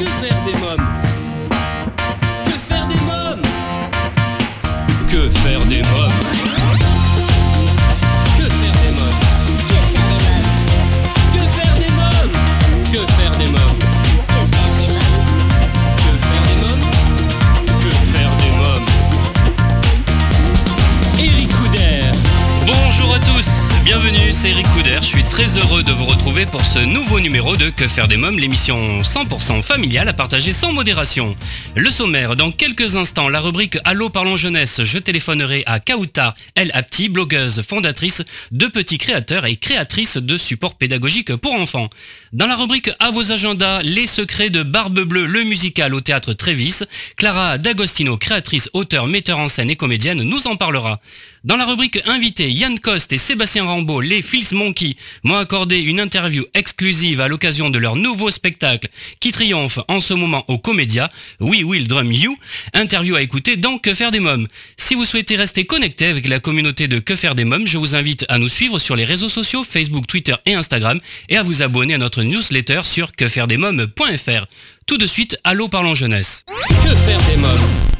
Que faire des moms? Que faire des moms? Que faire des moms? Que faire des moms? Que faire des moments? Que faire des moms? Que faire des moms? Que faire des moms? Que faire des moms? Eric Couder. Bonjour à tous, bienvenue, c'est Eric Couder. Je suis très heureux de vous retrouver pour ce nouveau numéro de Que faire des mômes, l'émission 100% familiale à partager sans modération. Le sommaire, dans quelques instants, la rubrique Allô parlons jeunesse, je téléphonerai à Kauta El Apti, blogueuse, fondatrice de petits créateurs et créatrice de supports pédagogiques pour enfants. Dans la rubrique À vos agendas, les secrets de Barbe Bleue, le musical au théâtre Trévis, Clara D'Agostino, créatrice, auteur, metteur en scène et comédienne, nous en parlera. Dans la rubrique Invité, Yann Coste et Sébastien Rambaud, les Fils Monkey, m'ont accordé une interview exclusive à l'occasion de leur nouveau spectacle qui triomphe en ce moment au Comédia, We Will Drum You, interview à écouter dans Que faire des mômes. Si vous souhaitez rester connecté avec la communauté de Que faire des mômes, je vous invite à nous suivre sur les réseaux sociaux Facebook, Twitter et Instagram et à vous abonner à notre newsletter sur quefairedesmômes.fr. Tout de suite, allô parlons jeunesse. Que faire des mômes?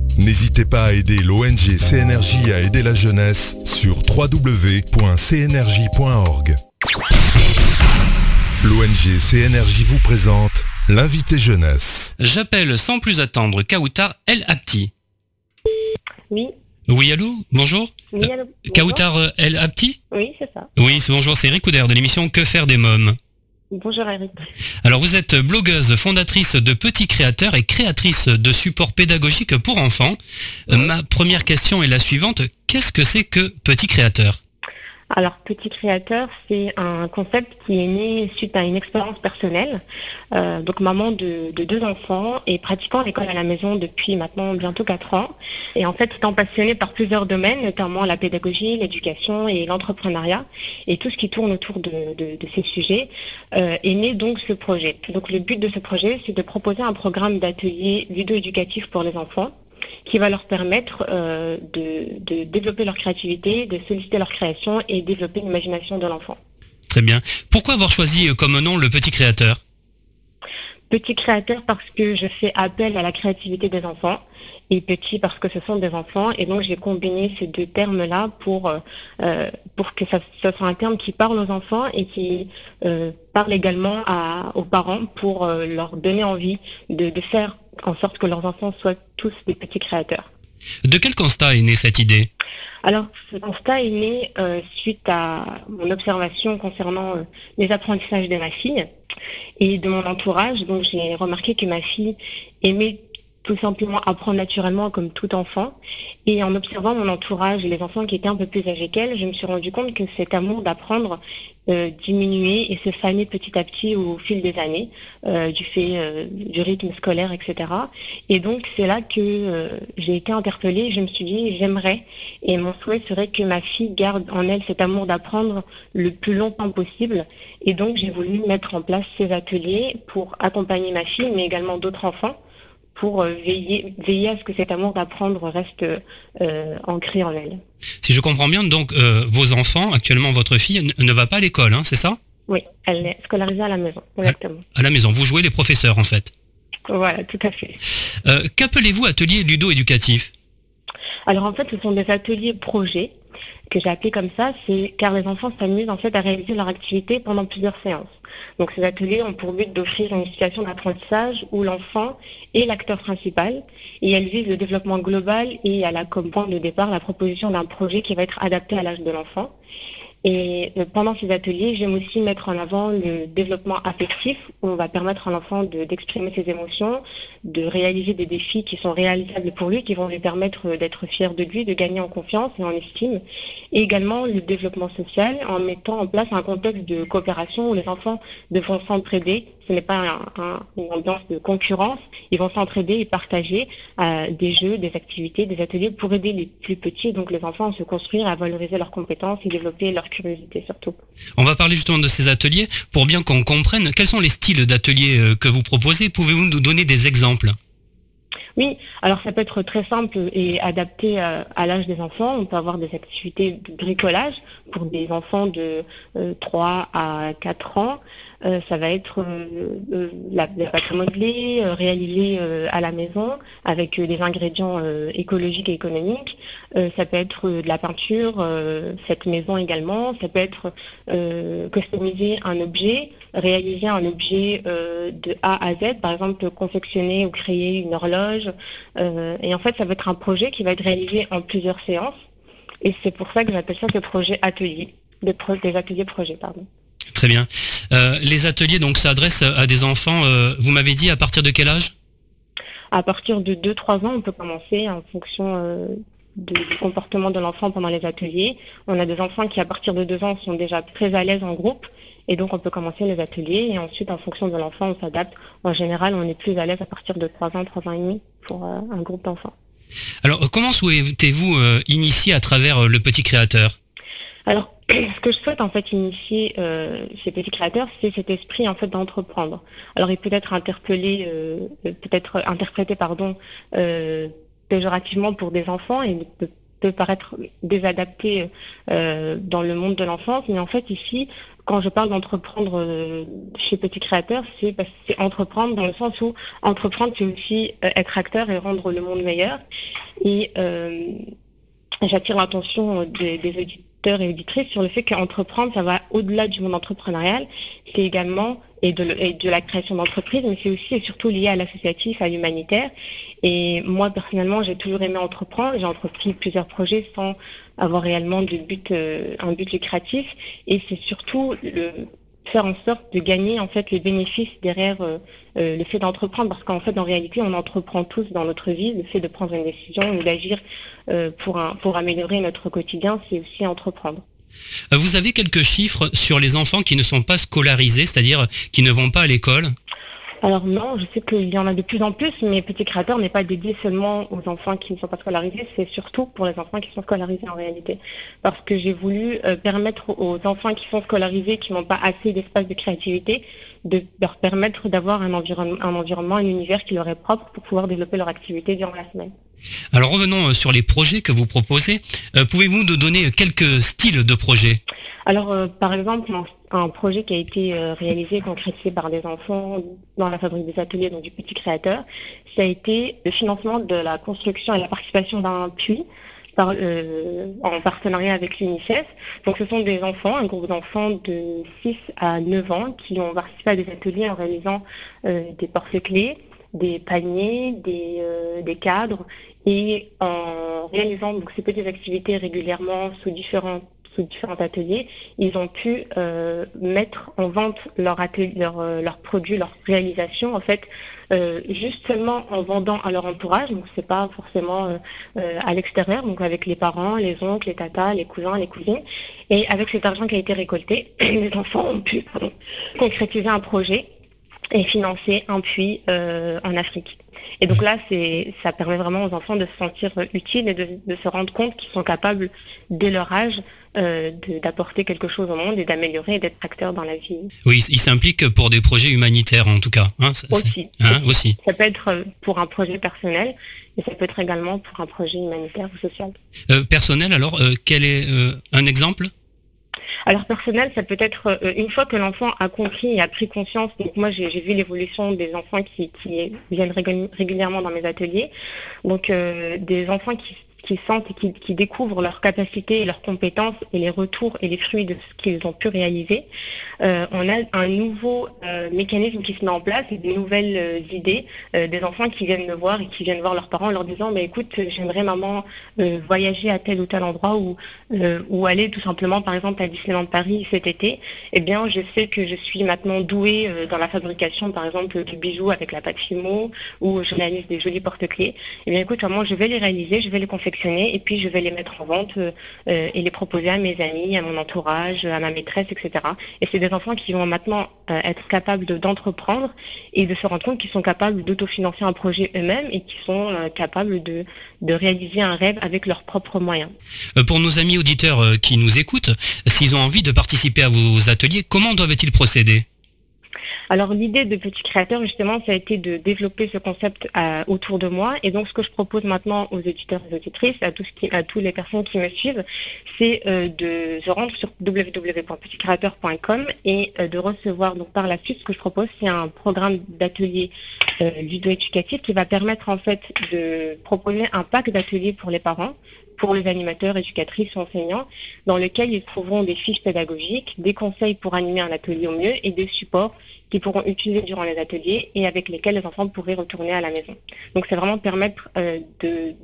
N'hésitez pas à aider l'ONG CNRJ à aider la jeunesse sur www.cnrj.org. L'ONG CNRJ vous présente l'invité jeunesse. J'appelle sans plus attendre Kautar El Apti. Oui, Oui, allô Bonjour oui, allô. Euh, El Apti Oui, c'est ça. Oui, c'est bonjour, c'est Eric Couder de l'émission Que faire des mômes? Bonjour Eric. Alors vous êtes blogueuse, fondatrice de Petits Créateurs et créatrice de supports pédagogiques pour enfants. Ma première question est la suivante. Qu'est-ce que c'est que Petits Créateurs? Alors, Petit Créateur, c'est un concept qui est né suite à une expérience personnelle. Euh, donc, maman de, de deux enfants et pratiquant l'école à la maison depuis maintenant bientôt quatre ans. Et en fait, étant passionnée par plusieurs domaines, notamment la pédagogie, l'éducation et l'entrepreneuriat, et tout ce qui tourne autour de ces sujets, euh, est né donc ce projet. Donc, le but de ce projet, c'est de proposer un programme d'atelier ludo-éducatif pour les enfants qui va leur permettre euh, de, de développer leur créativité, de solliciter leur création et développer l'imagination de l'enfant. Très bien. Pourquoi avoir choisi euh, comme nom le Petit Créateur? Petit créateur parce que je fais appel à la créativité des enfants et petit parce que ce sont des enfants et donc j'ai combiné ces deux termes-là pour, euh, euh, pour que ça, ça soit un terme qui parle aux enfants et qui euh, parle également à, aux parents pour euh, leur donner envie de, de faire en sorte que leurs enfants soient tous des petits créateurs. De quel constat est née cette idée? Alors, ce constat est né euh, suite à mon observation concernant euh, les apprentissages de ma fille et de mon entourage. Donc, j'ai remarqué que ma fille aimait tout simplement apprendre naturellement comme tout enfant. Et en observant mon entourage et les enfants qui étaient un peu plus âgés qu'elle, je me suis rendu compte que cet amour d'apprendre euh, diminuait et se fanait petit à petit au fil des années, euh, du fait euh, du rythme scolaire, etc. Et donc c'est là que euh, j'ai été interpellée. Je me suis dit j'aimerais et mon souhait serait que ma fille garde en elle cet amour d'apprendre le plus longtemps possible. Et donc j'ai voulu mettre en place ces ateliers pour accompagner ma fille, mais également d'autres enfants pour euh, veiller, veiller à ce que cet amour d'apprendre reste euh, ancré en elle. Si je comprends bien, donc euh, vos enfants, actuellement votre fille, ne va pas à l'école, hein, c'est ça? Oui, elle est scolarisée à la maison, exactement. À la maison, vous jouez les professeurs en fait. Voilà, tout à fait. Euh, Qu'appelez-vous atelier ludo-éducatif? Alors en fait, ce sont des ateliers projets que j'ai appelés comme ça, c'est car les enfants s'amusent en fait à réaliser leur activité pendant plusieurs séances. Donc ces ateliers ont pour but d'offrir une situation d'apprentissage où l'enfant est l'acteur principal et elles visent le développement global et à la comme point de départ la proposition d'un projet qui va être adapté à l'âge de l'enfant. Et euh, pendant ces ateliers, j'aime aussi mettre en avant le développement affectif, où on va permettre à l'enfant de- d'exprimer ses émotions, de réaliser des défis qui sont réalisables pour lui, qui vont lui permettre euh, d'être fier de lui, de gagner en confiance et en estime. Et également le développement social, en mettant en place un contexte de coopération où les enfants devront s'entraider, ce n'est pas une ambiance de concurrence. Ils vont s'entraider et partager des jeux, des activités, des ateliers pour aider les plus petits, donc les enfants, à se construire, à valoriser leurs compétences et développer leur curiosité surtout. On va parler justement de ces ateliers pour bien qu'on comprenne quels sont les styles d'ateliers que vous proposez. Pouvez-vous nous donner des exemples? Oui, alors ça peut être très simple et adapté à, l'âge des enfants. On peut avoir des activités de bricolage pour des enfants de 3 euh, à 4 ans. Euh, ça va être euh, la, pâte à la maison avec des ingrédients écologiques et économiques. ça peut être de la peinture, cette maison également. Ça peut être customiser un objet réaliser un objet euh, de A à Z, par exemple confectionner ou créer une horloge. Euh, et en fait, ça va être un projet qui va être réalisé en plusieurs séances. Et c'est pour ça que j'appelle ça des projets ateliers, des, des ateliers projets, pardon. Très bien. Euh, les ateliers donc s'adressent à des enfants, vous m'avez dit à partir de quel âge? À partir de 2-3 ans, on peut commencer en fonction du comportement de l'enfant pendant les ateliers. On a des enfants qui, à partir de 2 ans, sont déjà très à l'aise en groupe et donc, on peut commencer les ateliers et ensuite, en fonction de l'enfant, on s'adapte. En général, on est plus à l'aise à partir de 3 ans, 3 ans et demi pour euh, un groupe d'enfants. Alors, comment souhaitez-vous euh, initier à travers euh, le petit créateur? Alors, ce que je souhaite en fait initier chez Petit Créateur, c'est cet esprit en fait d'entreprendre. Alors, il peut être interpellé, peut-être interprété, pardon, péjorativement pour des enfants et peut peut paraître désadapté dans le monde de l'enfance, mais en fait ici, quand je parle d'entreprendre euh, chez Petit Créateur, c'est parce que c'est entreprendre dans le sens où entreprendre, c'est aussi euh, être acteur et rendre le monde meilleur. Et euh, j'attire l'attention des, auditeurs et auditrices sur le fait qu'entreprendre, ça va au-delà du monde entrepreneurial. C'est également et de, et de, la création d'entreprises, mais c'est aussi et surtout lié à l'associatif, à l'humanitaire. Et moi, personnellement, j'ai toujours aimé entreprendre. J'ai entrepris plusieurs projets sans avoir réellement euh, un but lucratif. Et c'est surtout faire en sorte de gagner en fait les bénéfices derrière euh, euh, le fait d'entreprendre parce qu'en fait en réalité on entreprend tous dans notre vie le fait de prendre une décision ou d'agir pour améliorer notre quotidien c'est aussi entreprendre. Vous avez quelques chiffres sur les enfants qui ne sont pas scolarisés, c'est-à-dire qui ne vont pas à l'école? Alors non, je sais qu'il y en a de plus en plus, mais Petit Créateur n'est pas dédié seulement aux enfants qui ne sont pas scolarisés, c'est surtout pour les enfants qui sont scolarisés en réalité. Parce que j'ai voulu euh, permettre aux enfants qui sont scolarisés, qui n'ont pas assez d'espace de créativité, de leur permettre d'avoir un environnement, un environnement, un univers qui leur est propre pour pouvoir développer leur activité durant la semaine. Alors revenons euh, sur les projets que vous proposez. Euh, pouvez-vous nous donner quelques styles de projets? Alors par exemple, un projet qui a été euh, réalisé, concrétisé par des enfants dans la fabrique des ateliers, donc du petit créateur, ça a été le financement de la construction et la participation d'un puits euh, en partenariat avec l'UNICEF. Donc ce sont des enfants, un groupe d'enfants de 6 à 9 ans qui ont participé à des ateliers en réalisant euh, des porte-clés, des paniers, des, cadres et en réalisant donc, ces petites activités régulièrement sous différentes sous différents ateliers, ils ont pu euh, mettre en vente leur leur, euh, leurs produits, leurs réalisations, en fait, euh, juste seulement en vendant à leur entourage, donc c'est pas forcément à l'extérieur, donc avec les parents, les oncles, les tatas, les cousins, les cousines. Et avec cet argent qui a été récolté, les enfants ont pu concrétiser un projet et financer un puits en Afrique. Et donc là, ça permet vraiment aux enfants de se sentir utiles et de se rendre compte qu'ils sont capables, dès leur âge, euh, d'apporter quelque chose au monde et d'améliorer et d'être acteur dans la vie. Oui, il s'implique pour des projets humanitaires en tout cas. Hein, aussi, hein, aussi. Ça peut être euh, pour un projet personnel et ça peut être également pour un projet humanitaire ou social. Euh, personnel, alors, quel est un exemple? Alors personnel, ça peut être une fois que l'enfant a compris et a pris conscience. Donc moi, j'ai vu l'évolution des enfants qui, qui, viennent régulièrement dans mes ateliers. Donc des enfants qui qui sentent et qui, découvrent leurs capacités et leurs compétences et les retours et les fruits de ce qu'ils ont pu réaliser. Euh, on a un nouveau euh, mécanisme qui se met en place et des nouvelles euh, idées des enfants qui viennent me voir et qui viennent voir leurs parents en leur disant écoute, j'aimerais maman voyager à tel ou tel endroit ou, ou aller tout simplement par exemple à Disneyland Paris cet été. Eh bien, je sais que je suis maintenant douée dans la fabrication par exemple de bijoux avec la pâte Fimo ou je réalise des jolis porte-clés. Eh bien, écoute, maman, je vais les réaliser, je vais les confectionner et puis je vais les mettre en vente euh, euh, et les proposer à mes amis, à mon entourage, à ma maîtresse, etc. Et c'est des enfants qui vont maintenant euh, être capables de- d'entreprendre et de se rendre compte qu'ils sont capables d'autofinancer un projet eux-mêmes et qui sont capables de, réaliser un rêve avec leurs propres moyens. Pour nos amis auditeurs qui nous écoutent, s'ils ont envie de participer à vos ateliers, comment doivent-ils procéder? Alors l'idée de Petit Créateur, justement, ça a été de développer ce concept euh, autour de moi. Et donc ce que je propose maintenant aux éditeurs et aux auditrices, à, toutes les personnes qui me suivent, c'est euh, de se rendre sur www.petitcreateur.com et euh, de recevoir par la suite ce que je propose, c'est un programme d'ateliers euh, ludo-éducatifs qui va permettre en fait de proposer un pack d'ateliers pour les parents pour les animateurs, éducatrices, enseignants, dans lequel ils trouveront des fiches pédagogiques, des conseils pour animer un atelier au mieux et des supports qu'ils pourront utiliser durant les ateliers et avec lesquels les enfants pourraient retourner à la maison. Donc c'est vraiment permettre euh,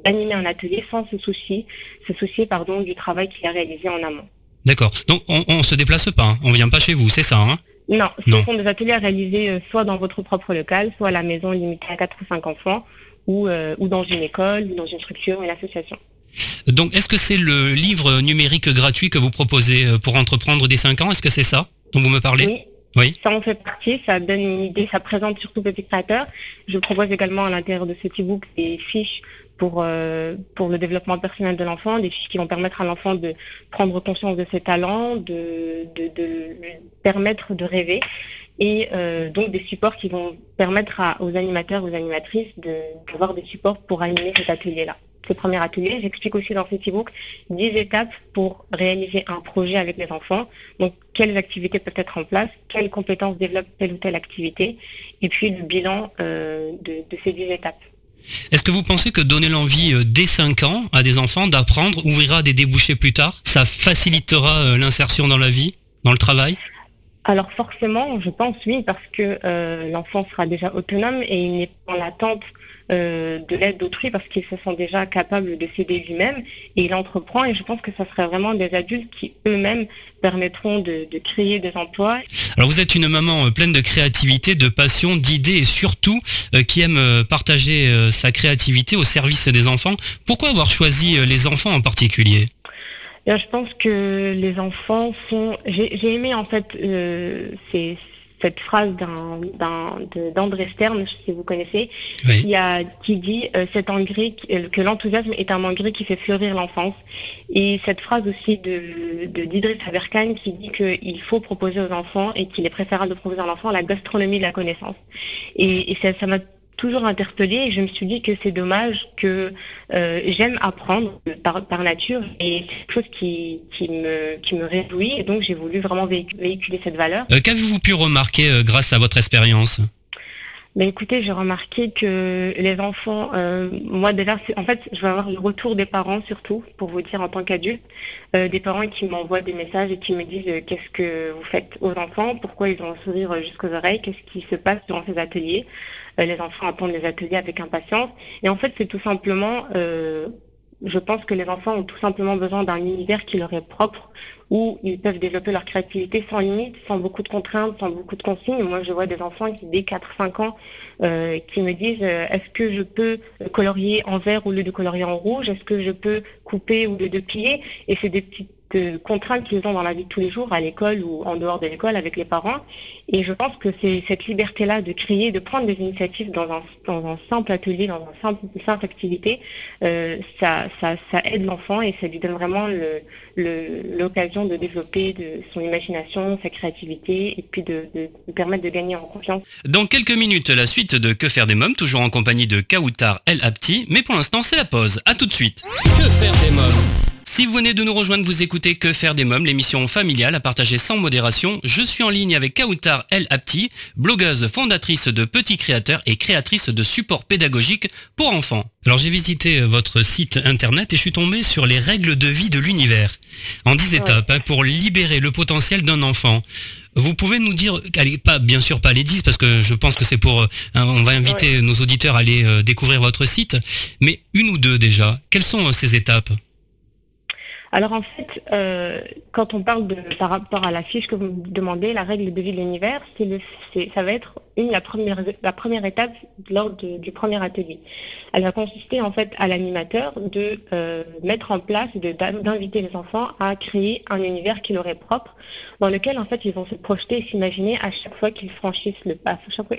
d'animer un atelier sans se soucier, se soucier pardon, du travail qu'il a réalisé en amont. D'accord. Donc on, on se déplace pas, hein. on vient pas chez vous, c'est ça hein? Non, ce Non. sont des ateliers à réaliser euh, soit dans votre propre local, soit à la maison limitée à 4 ou 5 enfants, ou, euh, ou dans une école, ou dans une structure, une association. Donc est-ce que c'est le livre numérique gratuit que vous proposez euh, pour entreprendre des 5 ans? Est-ce que c'est ça dont vous me parlez? Oui. Oui. Ça en fait partie, ça donne une idée, ça présente surtout Petit Créateur. Je propose également à l'intérieur de cet e-book des fiches pour, euh, pour le développement personnel de l'enfant, des fiches qui vont permettre à l'enfant de prendre conscience de ses talents, de, de, de lui permettre de rêver et euh, donc des supports qui vont permettre à- aux animateurs, aux animatrices de- d'avoir des supports pour animer cet atelier-là. Ce premier atelier, j'explique aussi dans cet e-book 10 étapes pour réaliser un projet avec les enfants. Donc, quelles activités peuvent être en place, quelles compétences développe telle ou telle activité, et puis le bilan euh, de, de ces 10 étapes. Est-ce que vous pensez que donner l'envie euh, dès 5 ans à des enfants d'apprendre ouvrira des débouchés plus tard? Ça facilitera euh, l'insertion dans la vie, dans le travail? Alors forcément, je pense oui, parce que euh, l'enfant sera déjà autonome et il n'est pas en attente euh, de l'aide d'autrui parce qu'il se sent déjà capable de s'aider lui-même et il entreprend et je pense que ça serait vraiment des adultes qui eux-mêmes permettront de, de créer des emplois Alors vous êtes une maman euh, pleine de créativité, de passion, d'idées et surtout euh, qui aime euh, partager euh, sa créativité au service des enfants. Pourquoi avoir choisi les enfants en particulier? Bien, je pense que les enfants sont. J'ai aimé en fait ces- cette phrase d'un d'un- de- d'André Stern, je sais si vous connaissez, Oui. qui a qui dit euh, cet engrais euh, que l'enthousiasme est un engrais qui fait fleurir l'enfance. Et cette phrase aussi de de d'Idriss Aberkane qui dit qu'il faut proposer aux enfants et qu'il est préférable de proposer à l'enfant la gastronomie de la connaissance. Et, et ça ça m'a toujours interpellée et je me suis dit que c'est dommage que euh, j'aime apprendre par, par nature et c'est quelque chose qui, qui, me, qui me réjouit et donc j'ai voulu vraiment véhic- véhiculer cette valeur. Euh, Qu'avez-vous pu remarquer euh, grâce à votre expérience? Mais écoutez, j'ai remarqué que les enfants, euh, moi déjà, en fait, je vais avoir le retour des parents surtout, pour vous dire en tant qu'adulte, euh, des parents qui m'envoient des messages et qui me disent euh, qu'est-ce que vous faites aux enfants, pourquoi ils ont un sourire jusqu'aux oreilles, qu'est-ce qui se passe durant ces ateliers. Euh, les enfants attendent les ateliers avec impatience. Et en fait, c'est tout simplement, euh, je pense que les enfants ont tout simplement besoin d'un univers qui leur est propre, où ils peuvent développer leur créativité sans limite, sans beaucoup de contraintes, sans beaucoup de consignes. Moi, je vois des enfants qui, dès 4-5 ans, euh, qui me disent euh, est-ce que je peux colorier en vert au lieu de colorier en rouge? Est-ce que je peux couper au lieu de plier? Et c'est des petites euh, contraintes qu'ils ont dans la vie de tous les jours, à l'école ou en dehors de l'école avec les parents. Et je pense que c'est cette liberté-là de créer, de prendre des initiatives dans un, dans un simple atelier, dans un simple, une simple activité, euh, ça, ça, ça aide l'enfant et ça lui donne vraiment le- le- l'occasion de développer de son imagination, sa créativité et puis de, de lui permettre de gagner en confiance. Dans quelques minutes, la suite de Que faire des mômes, toujours en compagnie de Kautar El Apti, mais pour l'instant c'est la pause. À tout de suite. Que faire des mômes? Si vous venez de nous rejoindre, vous écoutez Que faire des mômes, l'émission familiale à partager sans modération. Je suis en ligne avec Kautar El Apti, blogueuse, fondatrice de Petits Créateurs et créatrice de supports pédagogiques pour enfants. Alors j'ai visité euh, votre site internet et je suis tombé sur les règles de vie de l'univers, en 10 étapes, hein, pour libérer le potentiel d'un enfant. Vous pouvez nous dire, allez, pas, bien sûr pas les 10, parce que je pense que c'est pour, euh, hein, on va inviter nos auditeurs à aller euh, découvrir votre site, mais une ou deux déjà. Quelles sont euh, ces étapes? Alors en fait, euh, quand on parle de par rapport à la fiche que vous me demandez, la règle de vie de l'univers, ça va être une la première, étape lors du premier atelier. Elle va consister en fait à l'animateur de euh, mettre en place, d'inviter les enfants à créer un univers qui leur est propre, dans lequel en fait ils vont se projeter et s'imaginer à chaque fois qu'ils franchissent le pas, à chaque fois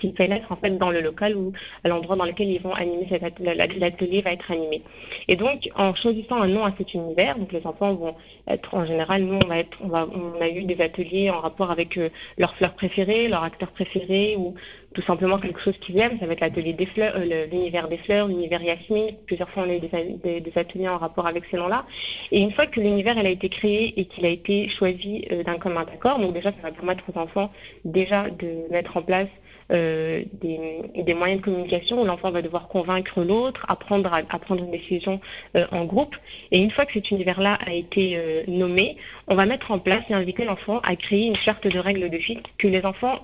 qu'ils pénètrent en fait dans le local ou à l'endroit dans lequel ils vont animer l'atelier va être animé. Et donc en choisissant un nom à cet univers, donc les enfants vont être en général, nous on va être, on, va, on a eu des ateliers en rapport avec euh, leurs fleurs préférées, leur acteur préféré ou tout simplement quelque chose qu'ils aiment. Ça va être l'atelier des fleurs, euh, l'univers des fleurs, l'univers Yasmine. Plusieurs fois, on a eu des, ateliers en rapport avec ces noms-là. Et une fois que l'univers a été créé et qu'il a été choisi euh, d'un commun accord, donc déjà, ça va permettre aux enfants déjà de mettre en place euh, des, moyens de communication où l'enfant va devoir convaincre l'autre, apprendre à, prendre une décision en groupe. Et une fois que cet univers-là a été nommé, on va mettre en place et inviter l'enfant à créer une charte de règles de vie que les enfants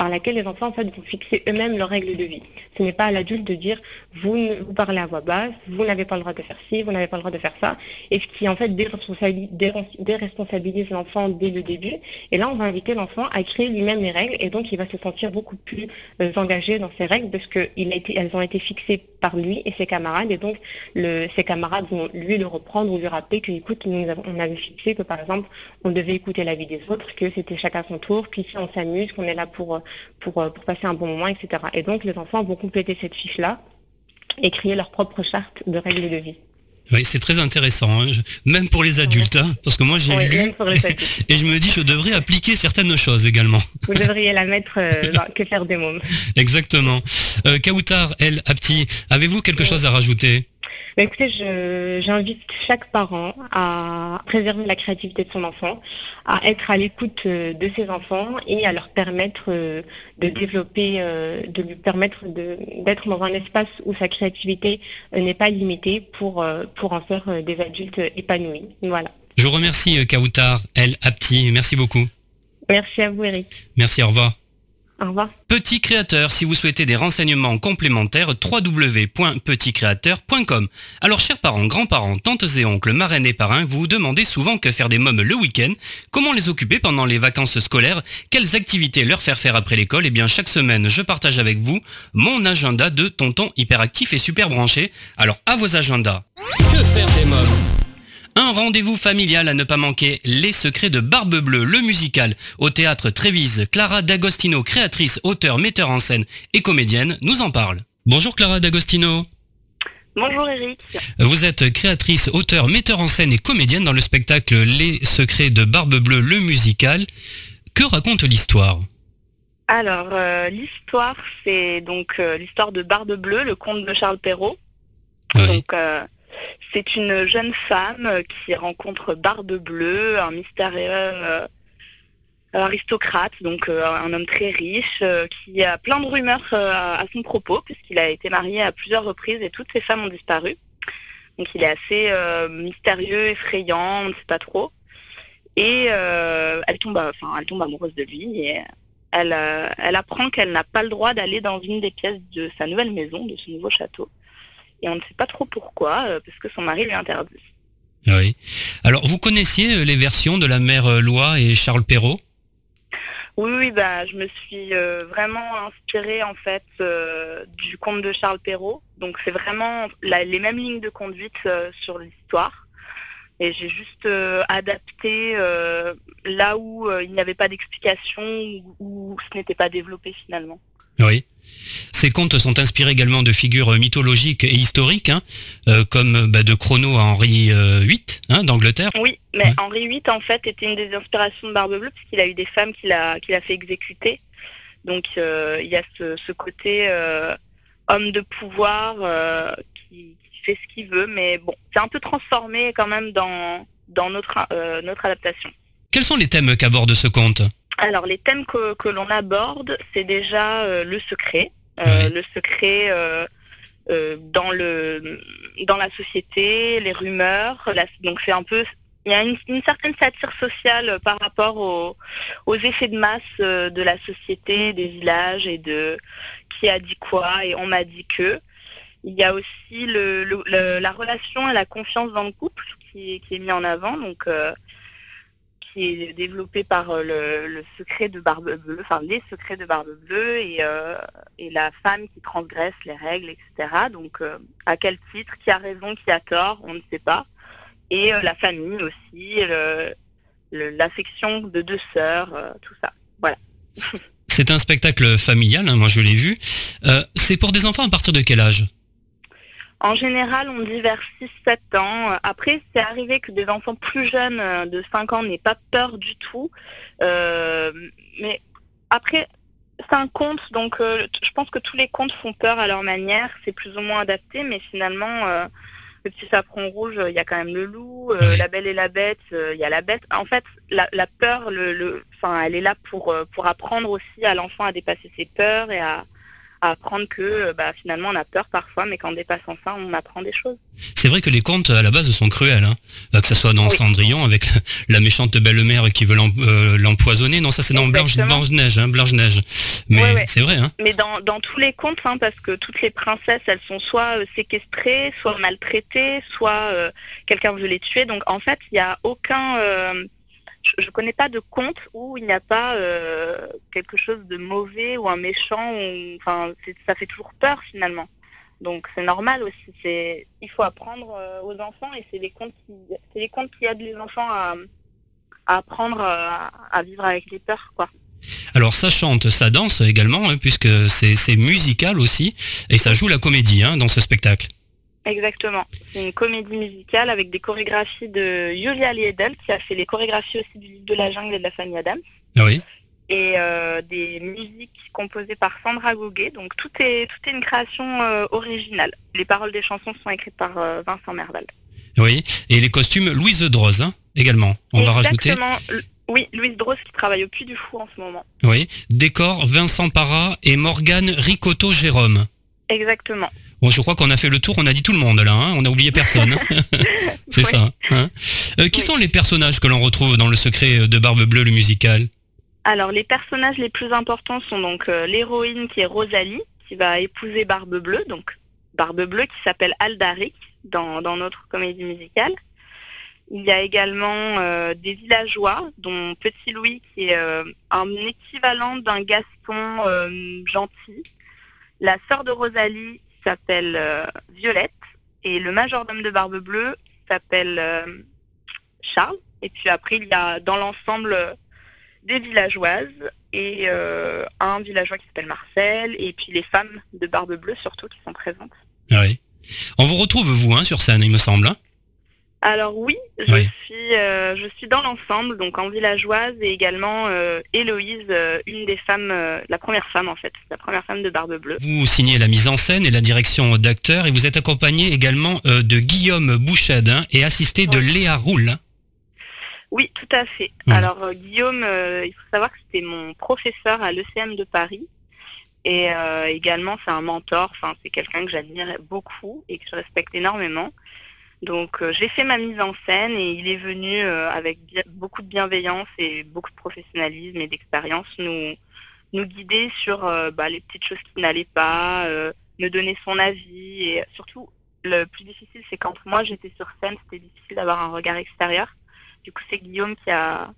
par laquelle les enfants en fait, vont fixer eux-mêmes leurs règles de vie. Ce n'est pas à l'adulte de dire vous, vous parlez à voix basse, vous n'avez pas le droit de faire ci, vous n'avez pas le droit de faire ça, et ce qui en fait déresponsabilise l'enfant dès le début. Et là, on va inviter l'enfant à créer lui-même les règles, et donc il va se sentir beaucoup plus euh, engagé dans ces règles parce qu'elles ont été fixées par lui et ses camarades, et donc le, ses camarades vont lui le reprendre ou lui rappeler que, écoute, nous on avait fixé que par exemple, on devait écouter l'avis des autres, que c'était chacun son tour, puis si on s'amuse, qu'on est là pour, pour, pour passer un bon moment, etc. Et donc les enfants vont compléter cette fiche-là et créer leur propre charte de règles de vie. Oui, c'est très intéressant, hein. même pour les adultes, hein, parce que moi j'ai lu et je me dis je devrais appliquer certaines choses également. Vous devriez la mettre euh, dans Que faire des mômes. Exactement. Euh, Kautar, El Apti, avez-vous quelque chose à rajouter? Bah, écoutez, j'invite chaque parent à préserver la créativité de son enfant, à être à l'écoute euh, de ses enfants et à leur permettre euh, de développer, euh, de lui permettre d'être dans un espace où sa créativité n'est pas limitée pour, pour en faire des adultes épanouis. Voilà. Je vous remercie Kautar El Apti. Merci beaucoup. Merci à vous Eric. Merci, au revoir. Au revoir. Petit créateur, si vous souhaitez des renseignements complémentaires, www.petitcréateur.com. Alors chers parents, grands-parents, tantes et oncles, marraines et parrains, vous vous demandez souvent que faire des mômes le week-end, comment les occuper pendant les vacances scolaires, quelles activités leur faire faire après l'école, et eh bien chaque semaine je partage avec vous mon agenda de tonton hyperactif et super branché. Alors à vos agendas. Que faire des mômes? Un rendez-vous familial à ne pas manquer, Les Secrets de Barbe Bleue, le musical, au théâtre Trévise. Clara D'Agostino, créatrice, auteur, metteur en scène et comédienne, nous en parle. Bonjour Clara D'Agostino. Bonjour Eric. Vous êtes créatrice, auteur, metteur en scène et comédienne dans le spectacle Les Secrets de Barbe Bleue, le musical. Que raconte l'histoire? Alors, euh, l'histoire, c'est donc euh, l'histoire de Barbe Bleue, le conte de Charles Perrault. Donc, euh, c'est une jeune femme qui rencontre Barbe Bleue, un mystérieux euh, aristocrate, donc euh, un homme très riche, euh, qui a plein de rumeurs à son propos, puisqu'il a été marié à plusieurs reprises et toutes ses femmes ont disparu. Donc il est assez mystérieux, effrayant, on ne sait pas trop. Et elle, tombe, enfin, elle tombe amoureuse de lui et elle, elle apprend qu'elle n'a pas le droit d'aller dans une des pièces de sa nouvelle maison, de son nouveau château et on ne sait pas trop pourquoi, euh, parce que son mari lui interdit. Oui. Alors, vous connaissiez euh, les versions de la mère euh, Loi et Charles Perrault? Oui, oui, bah, je me suis vraiment inspirée en fait du conte de Charles Perrault. Donc c'est vraiment les mêmes lignes de conduite sur l'histoire. Et j'ai juste adapté là où il n'y avait pas d'explication, où ce n'était pas développé finalement. Oui. Ces contes sont inspirés également de figures mythologiques et historiques, hein, euh, comme bah, de Chrono à Henri VIII hein, d'Angleterre. Oui, mais Henri VIII en fait était une des inspirations de Barbe Bleue puisqu'il a eu des femmes qu'il a, a fait exécuter. Donc euh, il y a ce, côté euh, homme de pouvoir qui, fait ce qu'il veut, mais bon, c'est un peu transformé quand même dans, dans notre, notre adaptation. Quels sont les thèmes qu'aborde ce conte? Alors les thèmes que, l'on aborde, c'est déjà euh, le secret, euh, le secret euh, dans le dans la société, les rumeurs. donc c'est un peu il y a une, certaine satire sociale par rapport aux, effets de masse de la société, des villages et de qui a dit quoi et on m'a dit que. Il y a aussi la relation et la confiance dans le couple qui, est mis en avant. Donc qui est développé par le, le, secret de Barbe Bleue, enfin les secrets de Barbe Bleue et, et la femme qui transgresse les règles, etc. Donc à quel titre, qui a raison, qui a tort, on ne sait pas. Et la famille aussi, l'affection de deux sœurs, tout ça. Voilà. C'est un spectacle familial, hein, moi je l'ai vu. c'est pour des enfants à partir de quel âge? En général, on dit vers 6-7 ans. Après, c'est arrivé que des enfants plus jeunes euh, de 5 ans n'aient pas peur du tout. Euh, mais après, c'est un conte, donc euh, je pense que tous les contes font peur à leur manière. C'est plus ou moins adapté, mais finalement, le petit chaperon rouge, il y a quand même le loup. la belle et la bête, il y a la bête. En fait, la, peur, le, enfin, elle est là pour, pour apprendre aussi à l'enfant à dépasser ses peurs et à, à apprendre que euh, bah, finalement on a peur parfois, mais qu'en dépassant ça, on apprend des choses. C'est vrai que les contes à la base sont cruels, hein. euh, que ce soit dans Cendrillon avec la méchante belle-mère qui veut euh, l'empoisonner. non, ça c'est dans Blanche, Neige, hein, Blanche Neige. Mais c'est vrai. Hein. Mais dans, tous les contes, hein, parce que toutes les princesses, elles sont soit séquestrées, soit maltraitées, soit quelqu'un veut les tuer. Donc en fait, il n'y a aucun je ne connais pas de conte où il n'y a pas euh, quelque chose de mauvais ou un méchant. enfin, ça fait toujours peur finalement. Donc c'est normal aussi. Il faut apprendre euh, aux enfants et c'est les contes qui, aident les enfants à, apprendre euh, à, vivre avec les peurs. Alors ça chante, ça danse également, hein, puisque c'est, musical aussi, et ça joue la comédie hein, dans ce spectacle. Exactement. C'est une comédie musicale avec des chorégraphies de Julia Liedel, qui a fait les chorégraphies aussi du livre de la jungle et de la famille Adams. Ah oui. Et euh, des musiques composées par Sandra Gouguet. Donc tout est, tout est une création euh, originale. Les paroles des chansons sont écrites par euh, Vincent Merval. Oui. Et les costumes, Louise Droz hein, également. On va rajouter. Oui, Louise Droz qui travaille au Puy du Fou en ce moment. Oui. Décor, Vincent Parra et Morgane Ricotto Jérôme. Exactement. Bon, je crois qu'on a fait le tour, on a dit tout le monde là, hein. on a oublié personne. C'est ça. Hein. Euh, qui sont les personnages que l'on retrouve dans Le Secret de Barbe Bleue, le musical? Alors, les personnages les plus importants sont donc euh, l'héroïne qui est Rosalie, qui va épouser Barbe Bleue, donc Barbe Bleue qui s'appelle Aldaric dans, notre comédie musicale. Il y a également euh, des villageois, dont Petit Louis qui est un équivalent d'un Gaston gentil. La sœur de Rosalie s'appelle euh, Violette et le majordome de Barbe Bleue s'appelle euh, Charles. Et puis après, il y a dans l'ensemble des villageoises et euh, un villageois qui s'appelle Marcel et puis les femmes de Barbe Bleue surtout qui sont présentes. Ah oui. On vous retrouve vous hein, sur scène, il me semble. Hein alors oui, je suis euh, je suis dans l'ensemble, donc en villageoise et également euh, Héloïse, euh, une des femmes, la première femme en fait, la première femme de Barbe Bleue. Vous signez la mise en scène et la direction d'acteur et vous êtes accompagné également de Guillaume Bouchade hein, et assisté de Léa Roule. Oui, tout à fait. Alors Guillaume, il faut savoir que c'était mon professeur à l'ECM de Paris. Et également, c'est un mentor, enfin, c'est quelqu'un que j'admire beaucoup et que je respecte énormément. Donc euh, j'ai fait ma mise en scène et il est venu euh, avec beaucoup de bienveillance et beaucoup de professionnalisme et d'expérience nous, nous guider sur euh, bah, les petites choses qui n'allaient pas, me donner son avis et surtout le plus difficile c'est quand moi j'étais sur scène, c'était difficile d'avoir un regard extérieur. Du coup c'est Guillaume qui a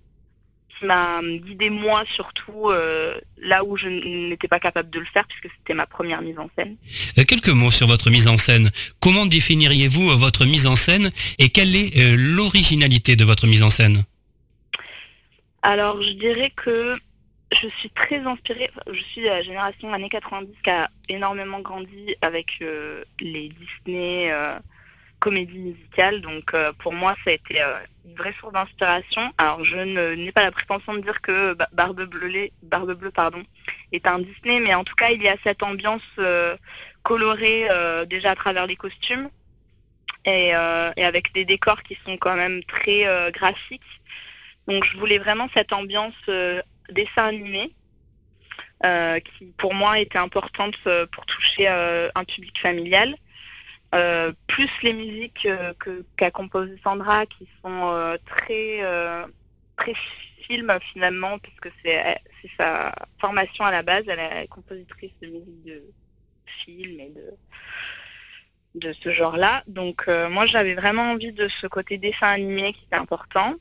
qui m'a guidé moi surtout euh, là où je n'étais pas capable de le faire puisque c'était ma première mise en scène. Euh, quelques mots sur votre mise en scène. Comment définiriez-vous euh, votre mise en scène et quelle est l'originalité de votre mise en scène? Alors je dirais que je suis très inspirée, je suis de la génération années 90 qui a énormément grandi avec les Disney comédies musicales, donc pour moi ça a été une vraie source d'inspiration. Alors je n'ai pas la prétention de dire que Barbe Bleue, Barbe Bleue pardon, est un Disney, mais en tout cas il y a cette ambiance euh, colorée euh, déjà à travers les costumes euh, et, avec des décors qui sont quand même très graphiques. Donc je voulais vraiment cette ambiance dessin animé. qui pour moi était importante pour toucher un public familial. Euh, plus les musiques euh, qu'a composé Sandra qui sont euh, très très film finalement puisque c'est sa formation à la base. Elle est compositrice de musique de film et de de ce genre là donc moi j'avais vraiment envie de ce côté dessin animé qui était important.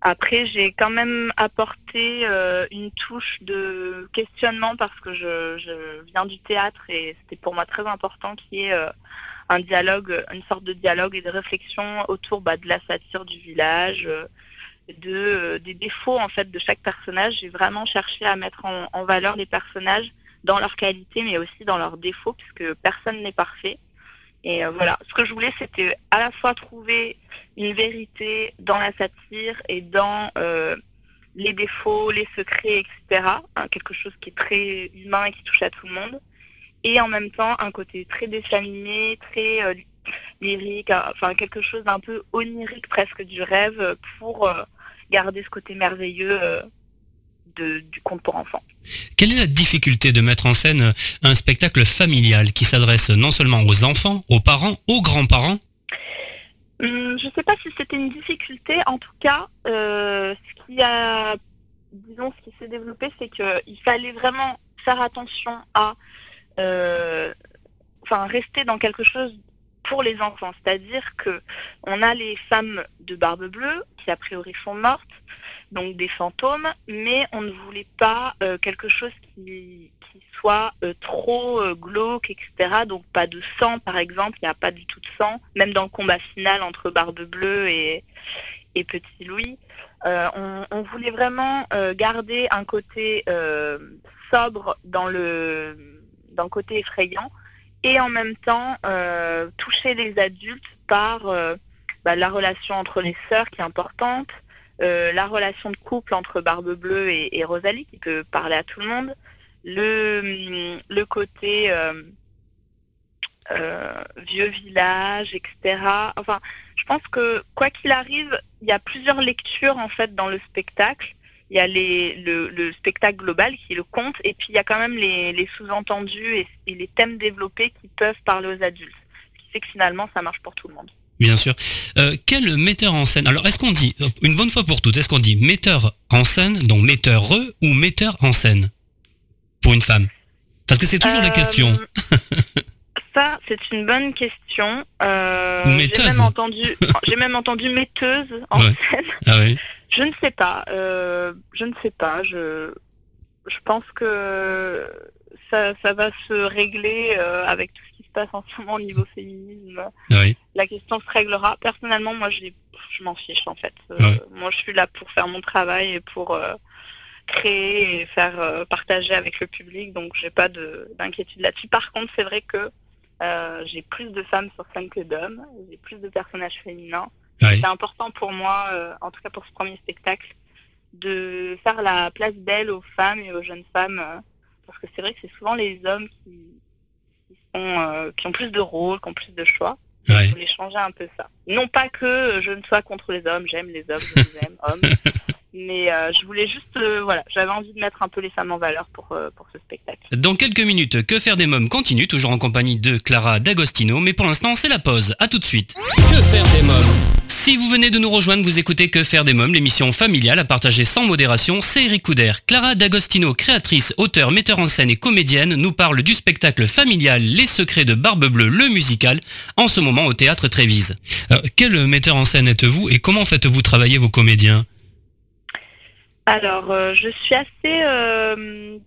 Après, j'ai quand même apporté une touche de questionnement parce que je, viens du théâtre et c'était pour moi très important ait euh, un dialogue, une sorte de dialogue et de réflexion autour bah, de la satire du village, euh, de, euh, des défauts en fait de chaque personnage. J'ai vraiment cherché à mettre en, valeur les personnages dans leurs qualités mais aussi dans leurs défauts puisque personne n'est parfait. Et euh, voilà, ce que je voulais, c'était à la fois trouver une vérité dans la satire et dans les défauts, les secrets, etc. Hein, quelque chose qui est très humain et qui touche à tout le monde. Et en même temps, un côté très dessin animé, très euh, lyrique, enfin quelque chose d'un peu onirique presque du rêve pour euh, garder ce côté merveilleux euh, de- du conte pour enfants. Quelle est la difficulté de mettre en scène un spectacle familial qui s'adresse non seulement aux enfants, aux parents, aux grands-parents? Hum, je ne sais pas si c'était une difficulté. En tout cas, ce qui a, disons, ce qui s'est développé, c'est qu'il fallait vraiment faire attention à, enfin, rester dans quelque chose pour les enfants. C'est-à-dire que on a les femmes de barbe bleue qui a priori sont mortes, donc des fantômes, mais on ne voulait pas euh, quelque chose qui, soit euh, trop euh, glauque, etc. Donc pas de sang, par exemple, il n'y a pas du tout de sang, même dans le combat final entre Barbe Bleue et, et Petit Louis. Euh, on, voulait vraiment euh, garder un côté euh, sobre dans le, le côté effrayant et en même temps euh, toucher les adultes par euh, bah, la relation entre les sœurs qui est importante, euh, la relation de couple entre Barbe Bleue et, et Rosalie qui peut parler à tout le monde, le, le côté vieux village, etc. Enfin, je pense que quoi qu'il arrive, il y a plusieurs lectures en fait dans le spectacle. Il y a les, le, le spectacle global qui est le conte, et puis il y a quand même les, les sous-entendus et, et les thèmes développés qui peuvent parler aux adultes. Ce qui fait que finalement, ça marche pour tout le monde. Bien sûr. Euh, quel metteur en scène? Alors, est-ce qu'on dit, euh, une bonne fois pour toutes, est-ce qu'on dit metteur en scène, donc metteur ou metteur en scène? Pour une femme? Parce que c'est toujours la Euh, question. Ça, c'est une bonne question. Euh, j'ai même entendu, j'ai même entendu metteuse en Ouais. scène. Ah oui. Je ne sais pas. euh, je ne sais pas. Je, je pense que ça, ça va se régler euh, avec tout ce qui se passe en ce moment au niveau féminisme. Ah oui. La question se réglera. Personnellement, moi, je, je m'en fiche en fait. Ouais. Moi, je suis là pour faire mon travail et pour créer et faire euh, partager avec le public. Donc, j'ai pas de- d'inquiétude là-dessus. Par contre, c'est vrai que euh, j'ai plus de femmes sur scène que d'hommes. J'ai plus de personnages féminins c'est important pour moi, euh, en tout cas pour ce premier spectacle, de faire la place belle aux femmes et aux jeunes femmes, euh, parce que c'est vrai que c'est souvent les hommes qui, qui, sont, qui ont plus de rôles, qui ont plus de choix. Je voulais changer un peu ça. Non pas que je ne sois contre les hommes, j'aime les hommes, je les aime, hommes, mais euh, je voulais juste, euh, voilà, j'avais envie de mettre un peu les femmes en valeur pour, euh, pour ce spectacle. Dans quelques minutes, Que faire des mômes continue, toujours en compagnie de Clara D'Agostino, mais pour l'instant, c'est la pause. À tout de suite. Que faire des mômes Si vous venez de nous rejoindre, vous écoutez Que faire des mômes, l'émission familiale à partager sans modération, c'est Eric Couder. Clara D'Agostino, créatrice, auteure, metteur en scène et comédienne, nous parle du spectacle familial Les secrets de Barbe Bleue, le musical, en ce moment au théâtre Trévise. Alors, quel metteur en scène êtes-vous et comment faites-vous travailler vos comédiens? Alors, euh, je suis assez, euh,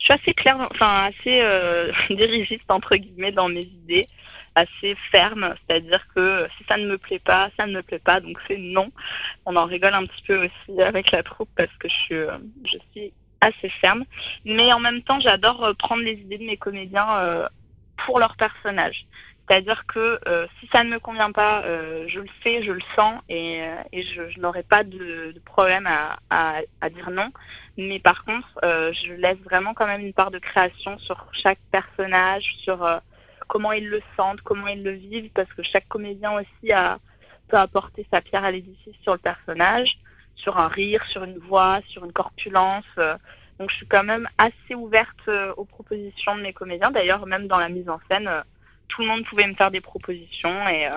je suis assez claire, enfin assez euh, dirigiste entre guillemets dans mes idées, assez ferme, c'est-à-dire que si ça ne me plaît pas, ça ne me plaît pas, donc c'est non. On en rigole un petit peu aussi avec la troupe parce que je suis, euh, je suis assez ferme, mais en même temps, j'adore prendre les idées de mes comédiens pour leur personnage. C'est-à-dire que euh, si ça ne me convient pas, euh, je le sais, je le sens et, euh, je, n'aurai pas de, problème à, dire non. Mais par contre, je laisse vraiment quand même une part de création sur chaque personnage, sur comment ils le sentent, comment ils le vivent, parce que chaque comédien aussi a, peut apporter sa pierre à l'édifice sur le personnage, sur un rire, sur une voix, sur une corpulence. donc je suis quand même assez ouverte aux propositions de mes comédiens. D'ailleurs, même dans la mise en scène, tout le monde pouvait me faire des propositions. Et, euh,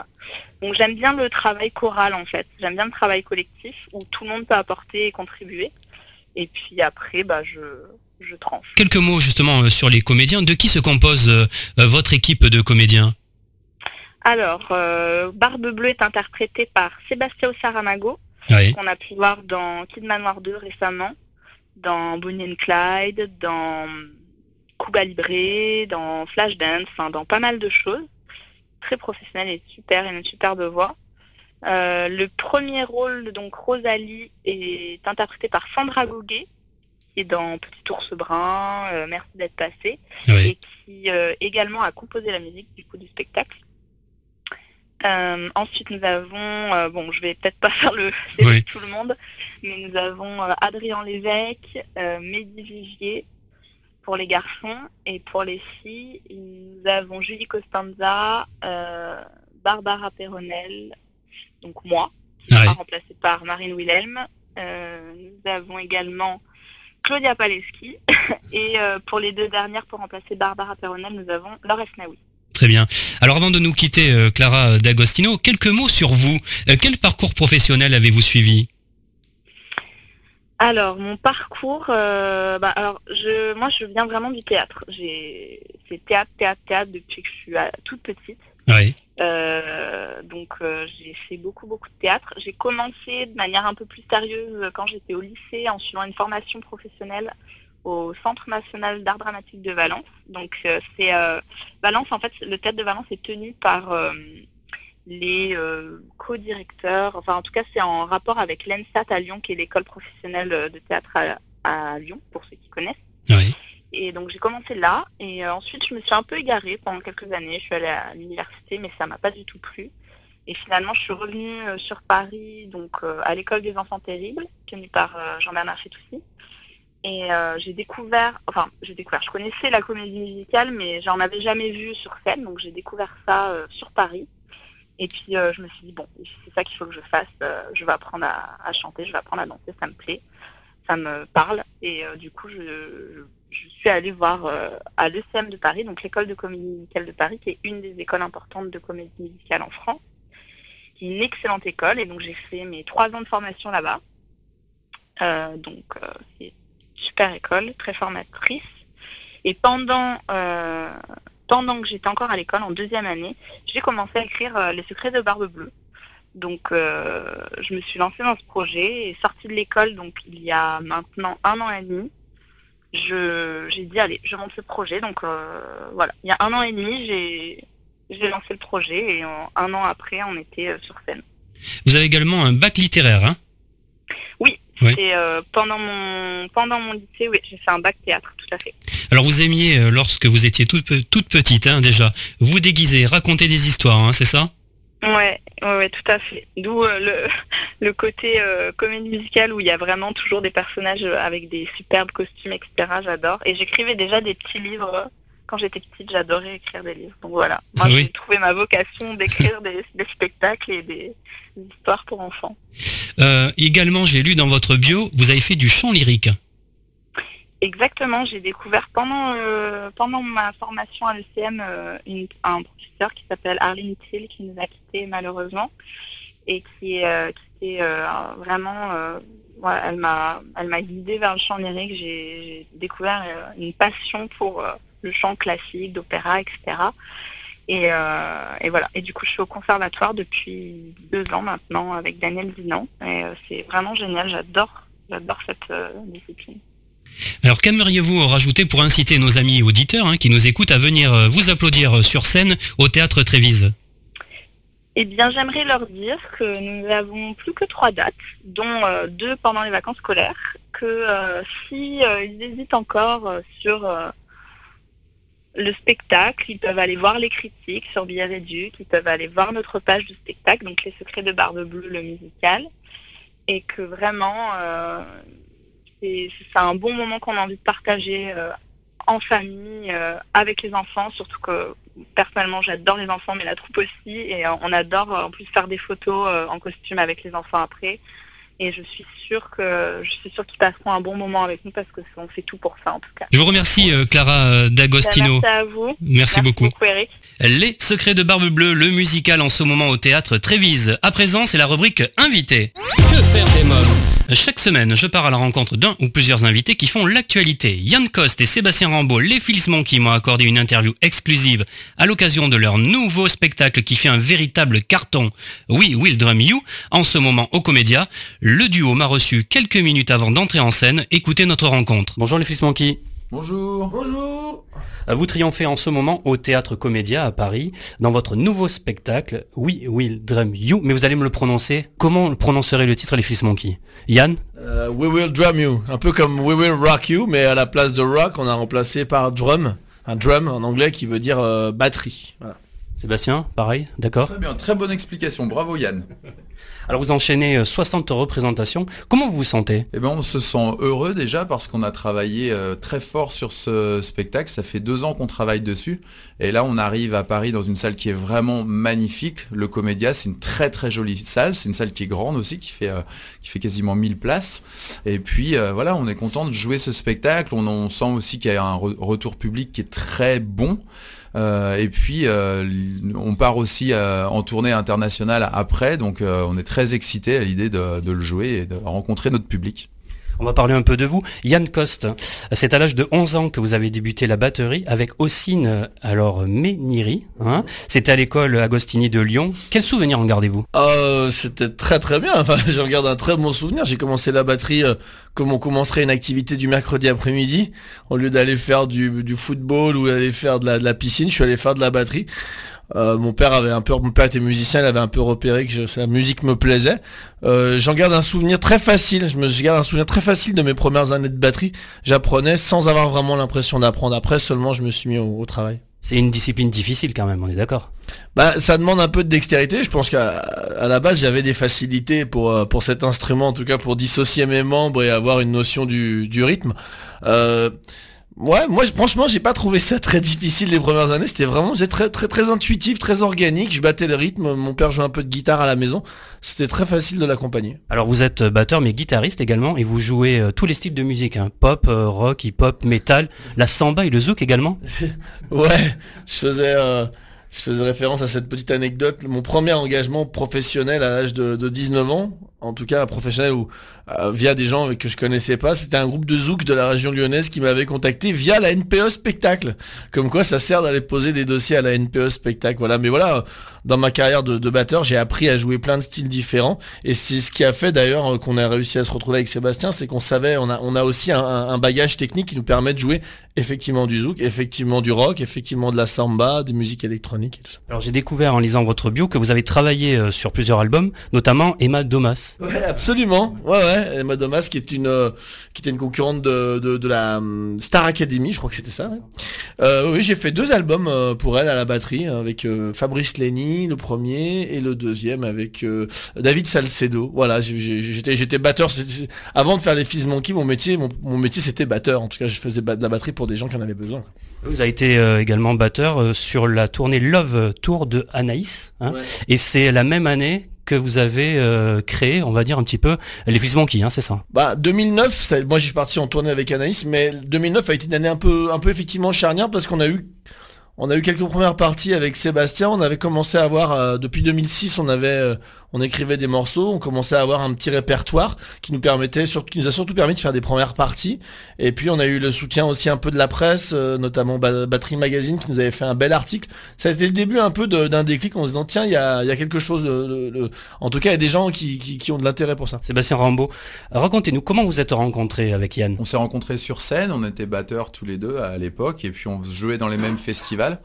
donc j'aime bien le travail choral en fait. J'aime bien le travail collectif où tout le monde peut apporter et contribuer. Et puis après, bah, je, je tranche. Quelques mots justement euh, sur les comédiens. De qui se compose euh, votre équipe de comédiens? Alors, Barbe Bleue est interprétée par Sébastien Saramago, Oui. qu'on a pu voir dans Kid Manoir 2 récemment, dans Bonnie and Clyde, dans Cuba Libre, dans Flashdance, enfin dans pas mal de choses. Très professionnel et super, et une superbe voix. Euh, le premier rôle, donc Rosalie, est interprété par Sandra Gauguet, qui est dans Petit ours brun, euh, Merci d'être passé, Oui. et qui euh, également a composé la musique du coup du spectacle. Ensuite, nous avons, bon, je vais peut-être pas faire le Oui. tout le monde, mais nous avons Adrien Lévesque, Mehdi Vigier pour les garçons, et pour les filles, nous avons Julie Costanza, euh, Barbara Perronel, donc moi, qui Ouais. sera remplacée par Marine Wilhelm. Euh, nous avons également Claudia Paleski, et euh, pour les deux dernières, pour remplacer Barbara Perronel, nous avons Laure Esnaoui. Très bien. Alors avant de nous quitter, Clara D'Agostino, quelques mots sur vous. Quel parcours professionnel avez-vous suivi? Alors, mon parcours, euh, bah, alors, je, moi, je viens vraiment du théâtre. J'ai, c'est théâtre, théâtre, théâtre depuis que je suis toute petite. Oui. Euh, donc, euh, j'ai fait beaucoup, beaucoup de théâtre. J'ai commencé de manière un peu plus sérieuse quand j'étais au lycée en suivant une formation professionnelle au Centre national d'art dramatique de Valence. Donc, c'est euh, Valence, en fait, le théâtre de Valence est tenu par les euh, co-directeurs, enfin en tout cas c'est en rapport avec l'ENSAT à Lyon, qui est l'école professionnelle euh, de théâtre à, à Lyon, pour ceux qui connaissent. Oui. Et donc j'ai commencé là, et euh, ensuite je me suis un peu égarée pendant quelques années, je suis allée à l'université, mais ça m'a pas du tout plu. Et finalement je suis revenue euh, sur Paris, donc à l'école des enfants terribles, tenue par Jean-Bernard Fitoussi. Et j'ai découvert, enfin j'ai découvert, je connaissais la comédie musicale, mais j'en avais jamais vu sur scène, donc j'ai découvert ça sur Paris. Et puis euh, je me suis dit, bon, c'est ça qu'il faut que je fasse, euh, je vais apprendre à, chanter, je vais apprendre à danser, ça me plaît, ça me parle. Et euh, du coup, je, suis allée voir à l'ECM de Paris, donc l'école de comédie musicale de Paris, qui est une des écoles importantes de comédie musicale en France, qui est une excellente école. Et donc j'ai fait mes trois ans de formation là-bas. Donc c'est une super école, très formatrice. Et pendant, pendant que j'étais encore à l'école, en deuxième année, j'ai commencé à écrire euh, Les secrets de Barbe Bleue. Donc euh, je me suis lancée dans ce projet et sortie de l'école donc il y a maintenant un an et demi. J'ai dit allez, je monte ce projet. Donc euh, voilà, il y a un an et demi, j'ai lancé le projet et un an après, on était sur scène. Vous avez également un bac littéraire, hein? Oui. Et euh, pendant mon pendant mon lycée, oui, j'ai fait un bac théâtre, tout à fait. Alors vous aimiez, euh, lorsque vous étiez toute, toute petite, hein, déjà, vous déguiser, raconter des histoires, hein, c'est ça? Ouais, ouais, ouais, tout à fait. D'où euh, le, le côté euh, comédie musicale où il y a vraiment toujours des personnages avec des superbes costumes, etc. J'adore. Et j'écrivais déjà des petits livres. Quand j'étais petite, j'adorais écrire des livres. Donc voilà, moi oui. j'ai trouvé ma vocation d'écrire des, des spectacles et des, des histoires pour enfants. Euh, Également, j'ai lu dans votre bio, vous avez fait du chant lyrique. Exactement, j'ai découvert pendant euh, pendant ma formation à l'ECM euh, un professeur qui s'appelle Arlene Thiel qui nous a quittés malheureusement et qui, qui était vraiment voilà, elle m'a elle m'a guidée vers le chant lyrique. J'ai découvert une passion pour le chant classique, d'opéra, etc. Et, euh, et voilà. Et du coup, je suis au conservatoire depuis deux ans maintenant avec Daniel Dinan. Et euh, c'est vraiment génial. J'adore, j'adore cette euh, discipline. Alors qu'aimeriez-vous rajouter pour inciter nos amis auditeurs hein, qui nous écoutent à venir vous applaudir sur scène au théâtre Trévise? Eh bien, j'aimerais leur dire que nous n'avons plus que trois dates, dont deux pendant les vacances scolaires, que euh, si euh, ils hésitent encore sur le spectacle, ils peuvent aller voir les critiques sur Billet Réduc, ils peuvent aller voir notre page du spectacle, donc Les Secrets de Barbe Bleue, le musical, et que vraiment, euh, c'est un bon moment qu'on a envie de partager euh, en famille, euh, avec les enfants, surtout que personnellement j'adore les enfants mais la troupe aussi et euh, on adore en plus faire des photos en costume avec les enfants après et je suis sûre que je suis sûre qu'ils passeront un bon moment avec nous parce que on fait tout pour ça en tout cas. Je vous remercie euh, Clara euh, D'Agostino. Merci à vous. Merci beaucoup. Eric. Les secrets de Barbe Bleue, le musical en ce moment au théâtre Trévise. À présent, c'est la rubrique invité. Que faire des mômes Chaque semaine, je pars à la rencontre d'un ou plusieurs invités qui font l'actualité. Yann Coste et Sébastien Rambaud, les Fils qui m'ont accordé une interview exclusive à l'occasion de leur nouveau spectacle qui fait un véritable carton. Oui, Will Drum You, en ce moment au Comédia. Le duo m'a reçu quelques minutes avant d'entrer en scène. Écoutez notre rencontre. Bonjour les Fils Monkey. Bonjour. Bonjour. Vous triomphez en ce moment au Théâtre Comédia à Paris dans votre nouveau spectacle We Will Drum You. Mais vous allez me le prononcer. Comment prononcerait le titre Les Fils Monkey Yann? Euh, We Will Drum You. Un peu comme We Will Rock You, mais à la place de rock, on a remplacé par drum. Un drum en anglais qui veut dire euh, batterie. Sébastien, pareil, d'accord Très bien, très bonne explication. Bravo Yann. Alors vous enchaînez 60 euh, représentations. Comment vous vous sentez? Eh bien on se sent heureux déjà parce qu'on a travaillé euh, très fort sur ce spectacle. Ça fait deux ans qu'on travaille dessus. Et là on arrive à Paris dans une salle qui est vraiment magnifique. Le Comédia, c'est une très très jolie salle. C'est une salle qui est grande aussi, qui fait, euh, qui fait quasiment 1000 places. Et puis voilà, on est content de jouer ce spectacle. On, sent aussi qu'il y a un retour public qui est très bon. Euh, et puis, euh, on part aussi euh, en tournée internationale après, donc on est très excité à l'idée de, le jouer et de rencontrer notre public. On va parler un peu de vous. Yann Coste, c'est à l'âge de 11 ans que vous avez débuté la batterie avec Ossine, alors Méniri. Hein. C'était à l'école Agostini de Lyon. Quel souvenir en gardez-vous? Euh, C'était très très bien. Enfin, je regarde un très bon souvenir. J'ai commencé la batterie euh, comme on commencerait une activité du mercredi après-midi. Au lieu d'aller faire du, football ou d'aller faire de la piscine, je suis allé faire de la batterie. Euh, mon père avait un peu, mon père était musicien, il avait un peu repéré que la musique me plaisait. Euh, j'en garde un souvenir très facile. Je me je garde un souvenir très facile de mes premières années de batterie. J'apprenais sans avoir vraiment l'impression d'apprendre. Après seulement, je me suis mis au, travail. C'est une discipline difficile quand même, on est d'accord? Bah, ça demande un peu de dextérité. Je pense qu'à la base, j'avais des facilités pour euh, pour cet instrument, en tout cas pour dissocier mes membres et avoir une notion du, du rythme. Euh, Ouais, moi franchement, j'ai pas trouvé ça très difficile les premières années. C'était vraiment très très très intuitif, très organique. Je battais le rythme. Mon père jouait un peu de guitare à la maison. C'était très facile de l'accompagner. Alors vous êtes batteur mais guitariste également et vous jouez euh, tous les styles de musique, hein. pop, euh, rock, hip-hop, metal, la samba et le zouk également. ouais, je faisais. Euh, je faisais référence à cette petite anecdote. Mon premier engagement professionnel à l'âge de, de 19 ans, en tout cas professionnel ou euh, via des gens que je connaissais pas. C'était un groupe de zouk de la région lyonnaise qui m'avait contacté via la NPE Spectacle. Comme quoi, ça sert d'aller poser des dossiers à la NPE Spectacle. Voilà. Mais voilà, dans ma carrière de, batteur, j'ai appris à jouer plein de styles différents. Et c'est ce qui a fait d'ailleurs euh, qu'on a réussi à se retrouver avec Sébastien, c'est qu'on savait, on a, on a aussi un, bagage technique qui nous permet de jouer effectivement du zouk, effectivement du rock, effectivement de la samba, des musiques électroniques et tout ça. Alors j'ai découvert en lisant votre bio que vous avez travaillé euh, sur plusieurs albums, notamment Emma Domas. Ouais, absolument. Ouais, ouais. Emma Domas, qui est une, euh, qui était une concurrente de, de, la hum, Star Academy, je crois que c'était ça. Euh, oui, j'ai fait deux albums euh, pour elle à la batterie, hein, avec Fabrice Lenny, le premier, et le deuxième avec David Salcedo. Voilà, j'étais, j'étais batteur. Avant de faire les Fils Monkey, mon métier, mon, métier c'était batteur. En tout cas, je faisais de la batterie pour des gens qui en avaient besoin. Vous avez été également batteur sur la tournée Love Tour de Anaïs. Hein, et c'est la même année vous avez euh, créé, on va dire un petit peu, les Fils Monkey, hein, c'est ça? Bah 2009, moi j'ai parti en tournée avec Anaïs, mais 2009 a été une année un peu, un peu effectivement charnière parce qu'on a eu on a eu quelques premières parties avec Sébastien. On avait commencé à avoir, euh, depuis 2006, on avait, euh, on écrivait des morceaux. On commençait à avoir un petit répertoire qui nous permettait, qui nous a surtout permis de faire des premières parties. Et puis on a eu le soutien aussi un peu de la presse, euh, notamment Battery Magazine qui nous avait fait un bel article. Ça a été le début un peu d'un déclic en se disant tiens, il y a, y a, quelque chose. De, en tout cas, il y a des gens qui, qui, qui ont de l'intérêt pour ça. Sébastien Rambaud, racontez-nous comment vous êtes rencontrés avec Yann? On s'est rencontrés sur scène. On était batteurs tous les deux à l'époque, et puis on jouait dans les mêmes festivals.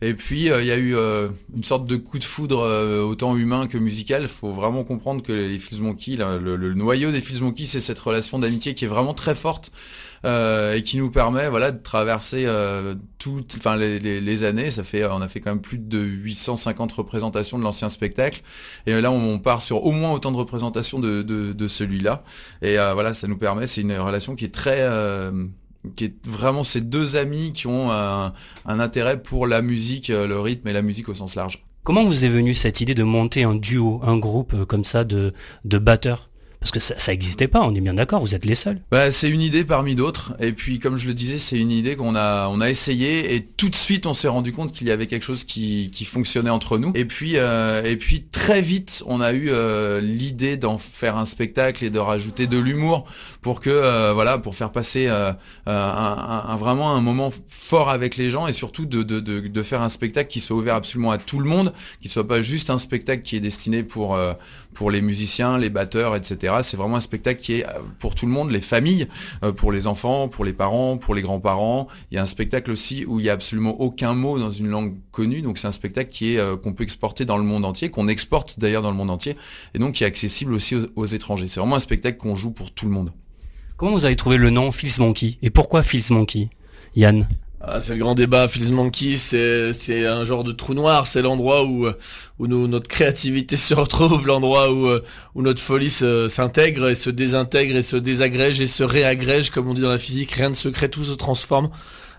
Et puis euh, il y a eu euh, une sorte de coup de foudre euh, autant humain que musical. Il faut vraiment comprendre que les Fils Monkey, le, noyau des Fils Monkey, c'est cette relation d'amitié qui est vraiment très forte et qui nous permet voilà de traverser toutes, enfin les, années. Ça fait, on a fait quand même plus de 850 représentations de l'ancien spectacle. Et là, on, part sur au moins autant de représentations de, de celui-là. Et voilà, ça nous permet. C'est une relation qui est très qui est vraiment ces deux amis qui ont un, intérêt pour la musique, euh, le rythme et la musique au sens large. Comment vous est venue cette idée de monter un duo, un groupe euh, comme ça de, de batteurs? Parce que ça n'existait pas, on est bien d'accord, vous êtes les seuls. Bah, c'est une idée parmi d'autres. Et puis, comme je le disais, c'est une idée qu'on a, on a essayé et tout de suite, on s'est rendu compte qu'il y avait quelque chose qui, qui fonctionnait entre nous. Et puis, euh, et puis très vite, on a eu euh, l'idée d'en faire un spectacle et de rajouter de l'humour pour que, euh, voilà, pour faire passer un, un, vraiment un moment fort avec les gens et surtout de, de, de, de, faire un spectacle qui soit ouvert absolument à tout le monde, qui soit pas juste un spectacle qui est destiné pour pour les musiciens, les batteurs, etc. C'est vraiment un spectacle qui est euh, pour tout le monde, les familles, euh, pour les enfants, pour les parents, pour les grands-parents. Il y a un spectacle aussi où il n'y a absolument aucun mot dans une langue connue. Donc c'est un spectacle qui est euh, qu'on peut exporter dans le monde entier, qu'on exporte d'ailleurs dans le monde entier, et donc qui est accessible aussi aux, étrangers. C'est vraiment un spectacle qu'on joue pour tout le monde. Comment vous avez trouvé le nom Fils Monkey? Et pourquoi Fils Monkey? Yann? Ah, c'est le grand débat. Phil's Monkey, c'est un genre de trou noir. C'est l'endroit où où notre créativité se retrouve, l'endroit où où notre folie s'intègre et se désintègre et se désagrège et se réagrège, comme on dit dans la physique. Rien de secret, tout se transforme.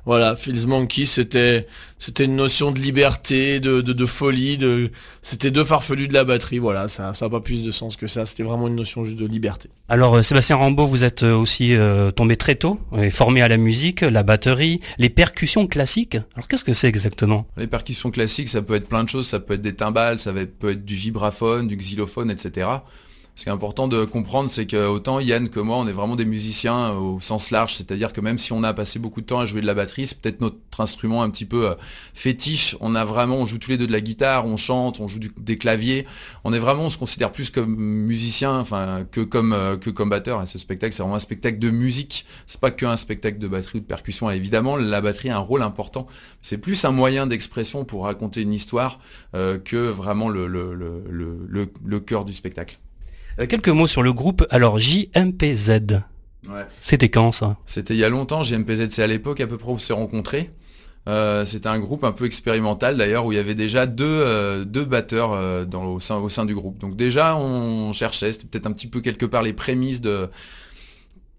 Voilà, Phil's Monkey, c'était c'était une notion de liberté, de, de, folie, de c'était deux farfelus de la batterie. Voilà, ça ça n'a pas plus de sens que ça. C'était vraiment une notion juste de liberté. Alors euh, Sébastien Rambaud, vous êtes euh, aussi euh, tombé très tôt, et formé à la musique, la batterie, les percussions classiques. Alors qu'est-ce que c'est exactement? Les percussions classiques, ça peut être plein de choses. Ça peut être des timbales, ça peut être du vibraphone, du xylophone, etc. Ce qui est important de comprendre, c'est que autant Yann que moi, on est vraiment des musiciens au sens large, c'est-à-dire que même si on a passé beaucoup de temps à jouer de la batterie, c'est peut-être notre instrument un petit peu euh, fétiche. On a vraiment, on joue tous les deux de la guitare, on chante, on joue des claviers. On est vraiment, on se considère plus comme musicien, enfin que comme euh, que comme batteur. Et ce spectacle, c'est vraiment un spectacle de musique. C'est pas qu'un spectacle de batterie ou de percussion. évidemment, la batterie a un rôle important. C'est plus un moyen d'expression pour raconter une histoire euh, que vraiment le, le, le, le cœur du spectacle. Euh, quelques mots sur le groupe. Alors JMPZ. C'était quand ça? C'était il y a longtemps. JMPZ, c'est à l'époque à peu près où on s'est rencontrés. Euh, c'était un groupe un peu expérimental d'ailleurs où il y avait déjà deux, euh, deux batteurs au, sein, au sein du groupe. Donc déjà on cherchait, c'était peut-être un petit peu quelque part les prémices de,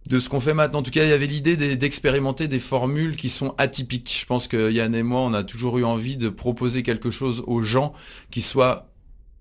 de ce qu'on fait maintenant. En tout cas, il y avait l'idée d'expérimenter des formules qui sont atypiques. Je pense que Yann et moi, on a toujours eu envie de proposer quelque chose aux gens qui soit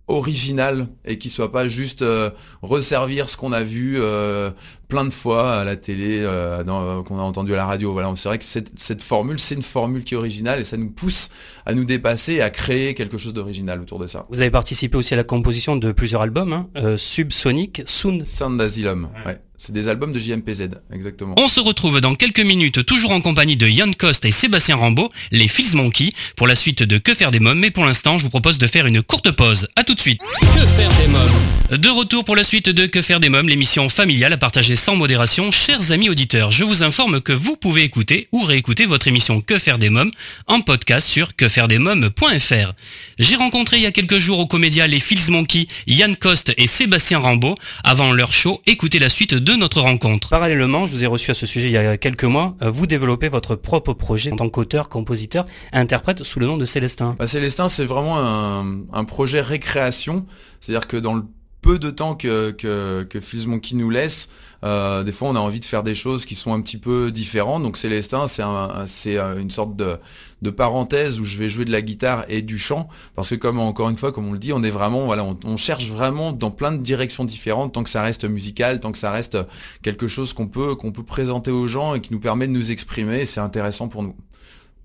original et qui soit pas juste euh, resservir ce qu'on a vu euh, plein de fois à la télé, euh, qu'on a entendu à la radio. Voilà, c'est vrai que cette, cette formule, c'est une formule qui est originale et ça nous pousse à nous dépasser et à créer quelque chose d'original autour de ça. Vous avez participé aussi à la composition de plusieurs albums, hein, Subsonic, Sound. Sound Asylum, ouais. C'est des albums de JMPZ, exactement. On se retrouve dans quelques minutes, toujours en compagnie de Yann Coste et Sébastien Rambaud, les Fils Monkey, pour la suite de Que faire des mômes. Mais pour l'instant, je vous propose de faire une courte pause. A tout de suite. Que faire des mômes? De retour pour la suite de Que faire des mômes, l'émission familiale à partager sans modération. Chers amis auditeurs, je vous informe que vous pouvez écouter ou réécouter votre émission Que faire des mômes en podcast sur quefairedesmômes.fr. J'ai rencontré il y a quelques jours au Comédia les Fils Monkey, Yann Coste et Sébastien Rambaud. Avant leur show, écoutez la suite de notre rencontre. Parallèlement, je vous ai reçu à ce sujet il y a quelques mois. Euh, vous développez votre propre projet en tant qu'auteur, compositeur et interprète sous le nom de Célestin. Bah, Célestin, c'est vraiment un, projet récréation. C'est-à-dire que dans le peu de temps que, que, que Fuse Monkey nous laisse, euh, des fois on a envie de faire des choses qui sont un petit peu différentes. Donc Célestin, c'est un, c'est euh, une sorte de, de parenthèse où je vais jouer de la guitare et du chant. Parce que comme encore une fois comme on le dit on est vraiment voilà on, cherche vraiment dans plein de directions différentes tant que ça reste musical tant que ça reste quelque chose qu'on peut qu'on peut présenter aux gens et qui nous permet de nous exprimer. C'est intéressant pour nous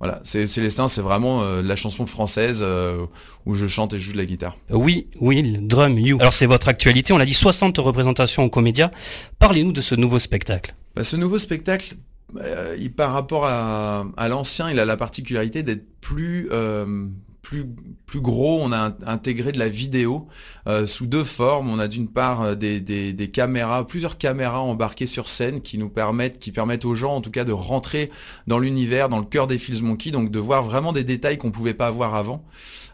voilà, c'est Célestin, c'est vraiment euh, la chanson française euh, où je chante et je joue de la guitare. Oui, Will, Drum, You. Alors c'est votre actualité, on l'a dit 60 représentations au Comédia. Parlez-nous de ce nouveau spectacle. Bah, ce nouveau spectacle, euh, il, par rapport à, l'ancien, il a la particularité d'être plus, euh, plus, plus gros. On a intégré de la vidéo euh, sous deux formes. On a d'une part des, des, caméras, plusieurs caméras embarquées sur scène qui nous permettent, qui permettent aux gens, en tout cas, de rentrer dans l'univers, dans le cœur des Fils Monkey, donc de voir vraiment des détails qu'on pouvait pas voir avant.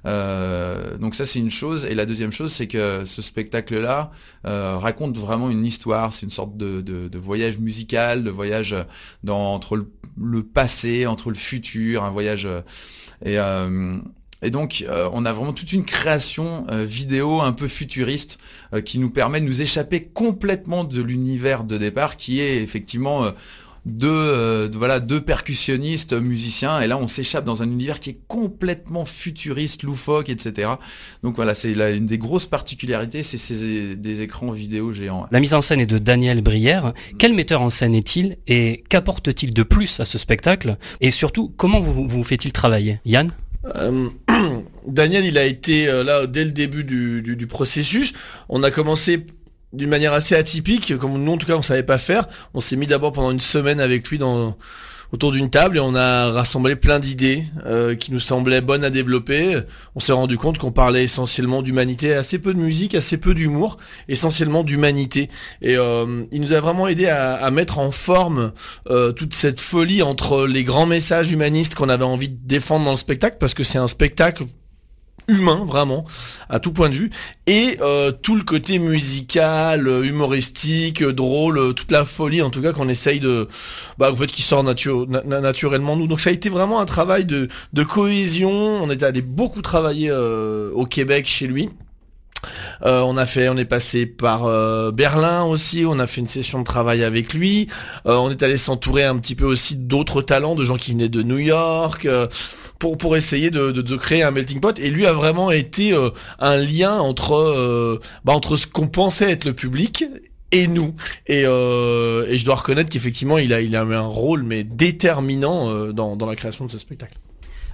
Euh, donc ça c'est une chose. Et la deuxième chose c'est que ce spectacle-là euh, raconte vraiment une histoire. C'est une sorte de, voyage musical, de voyage entre le, passé, entre le futur, un voyage. et, euh, et donc, on a vraiment toute une création vidéo un peu futuriste qui nous permet de nous échapper complètement de l'univers de départ, qui est effectivement deux, euh, voilà, deux percussionnistes, musiciens, et là on s'échappe dans un univers qui est complètement futuriste, loufoque, etc. Donc voilà, c'est une des grosses particularités, c'est ces des écrans vidéo géants. La mise en scène est de Daniel Brière. Quel metteur en scène est-il et qu'apporte-t-il de plus à ce spectacle? Et surtout, comment vous, vous fait-il travailler? Yann? Euh, Daniel, il a été euh, là dès le début du, du, processus. On a commencé d'une manière assez atypique, comme nous en tout cas on savait pas faire. On s'est mis d'abord pendant une semaine avec lui dans autour d'une table et on a rassemblé plein d'idées euh, qui nous semblaient bonnes à développer. On s'est rendu compte qu'on parlait essentiellement d'humanité, assez peu de musique, assez peu d'humour, essentiellement d'humanité. Et euh, il nous a vraiment aidé à, mettre en forme euh, toute cette folie entre les grands messages humanistes qu'on avait envie de défendre dans le spectacle, parce que c'est un spectacle humain vraiment à tout point de vue et euh, tout le côté musical humoristique drôle toute la folie en tout cas qu'on essaye de bah en fait qui sort naturellement nous donc ça a été vraiment un travail de, cohésion on est allé beaucoup travailler euh, au Québec chez lui euh, on a fait, on est passé par Berlin aussi. On a fait une session de travail avec lui. on est allé s'entourer un petit peu aussi d'autres talents, de gens qui venaient de New York pour, pour essayer de, de, créer un melting pot. Et lui a vraiment été euh, un lien entre, euh, bah, entre ce qu'on pensait être le public et nous. Et, euh, et je dois reconnaître qu'effectivement, il a, il a un rôle mais déterminant dans, dans la création de ce spectacle.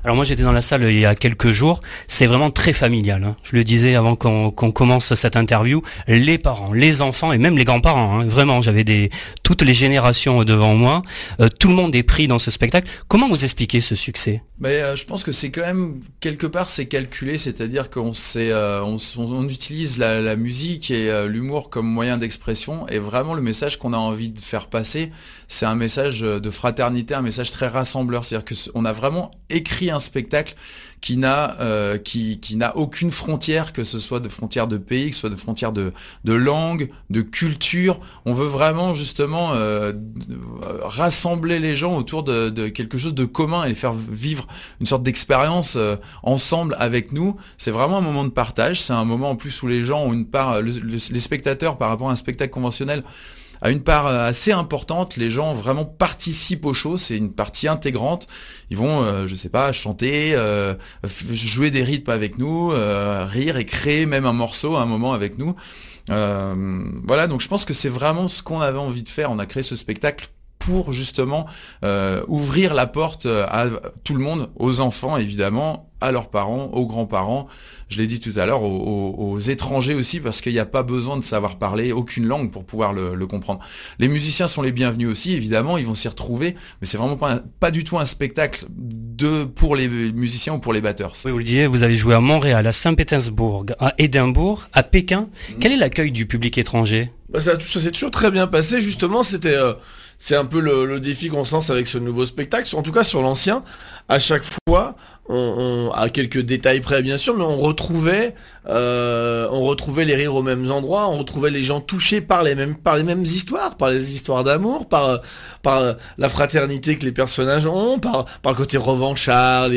Alors moi j'étais dans la salle il y a quelques jours, c'est vraiment très familial. Hein. Je le disais avant qu'on commence cette interview, les parents, les enfants et même les grands-parents. Hein. Vraiment, j'avais toutes les générations devant moi. Euh, tout le monde est pris dans ce spectacle. Comment vous expliquez ce succès? Mais euh, je pense que c'est quand même quelque part c'est calculé, c'est-à-dire qu'on euh, utilise la, musique et l'humour comme moyen d'expression et vraiment le message qu'on a envie de faire passer, c'est un message de fraternité, un message très rassembleur, c'est-à-dire qu'on a vraiment écrit spectacle qui n'a euh, qui, n'a aucune frontière, que ce soit de frontières de pays, que ce soit de frontières de, de langue, de culture. On veut vraiment justement euh, rassembler les gens autour de, quelque chose de commun et les faire vivre une sorte d'expérience euh, ensemble avec nous. C'est vraiment un moment de partage. C'est un moment en plus où les gens ont une part, les spectateurs par rapport à un spectacle conventionnel a une part euh, assez importante. Les gens vraiment participent au show, c'est une partie intégrante. Ils vont, euh, je sais pas, chanter, euh, jouer des rythmes avec nous, rire et créer même un morceau à un moment avec nous. voilà, donc je pense que c'est vraiment ce qu'on avait envie de faire. On a créé ce spectacle pour justement ouvrir la porte à tout le monde, aux enfants évidemment, à leurs parents, aux grands-parents, je l'ai dit tout à l'heure, aux, étrangers aussi, parce qu'il n'y a pas besoin de savoir parler aucune langue pour pouvoir le, comprendre. Les musiciens sont les bienvenus aussi, évidemment, ils vont s'y retrouver, mais c'est vraiment pas, pas du tout un spectacle de, pour les musiciens ou pour les batteurs. Oui, vous le disiez, vous avez joué à Montréal, à Saint-Pétersbourg, à Édimbourg, à Pékin. Mmh. Quel est l'accueil du public étranger? Bah, ça, s'est toujours très bien passé, justement, c'était... Euh, c'est un peu le, défi qu'on se lance avec ce nouveau spectacle, en tout cas sur l'ancien. À chaque fois, on, à quelques détails près bien sûr, mais on retrouvait, euh, on retrouvait les rires aux mêmes endroits, on retrouvait les gens touchés par les mêmes, par les mêmes histoires, par les histoires d'amour, par, la fraternité que les personnages ont, par, par le côté revanchard,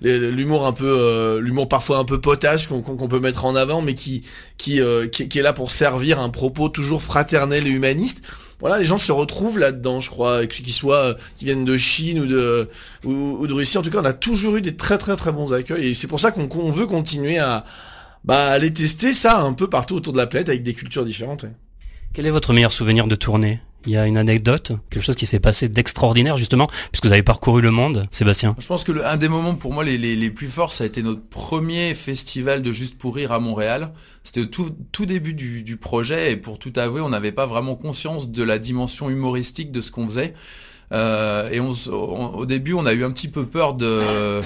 l'humour un peu, euh, l'humour parfois un peu potache qu'on peut mettre en avant, mais euh, qui, qui est là pour servir un propos toujours fraternel et humaniste voilà, les gens se retrouvent là-dedans, je crois, qu'ils soient, euh, qui viennent de Chine ou de, ou, de Russie. En tout cas, on a toujours eu des très très très bons accueils et c'est pour ça qu'on veut continuer à, bah, aller tester ça un peu partout autour de la planète avec des cultures différentes. Quel est votre meilleur souvenir de tournée? Il y a une anecdote, quelque chose qui s'est passé d'extraordinaire justement, puisque vous avez parcouru le monde, Sébastien. Je pense que un des moments pour moi les, plus forts, ça a été notre premier festival de Juste pour Rire à Montréal. C'était tout, tout début du, projet et pour tout avouer, on n'avait pas vraiment conscience de la dimension humoristique de ce qu'on faisait. Euh, et au début, on a eu un petit peu peur de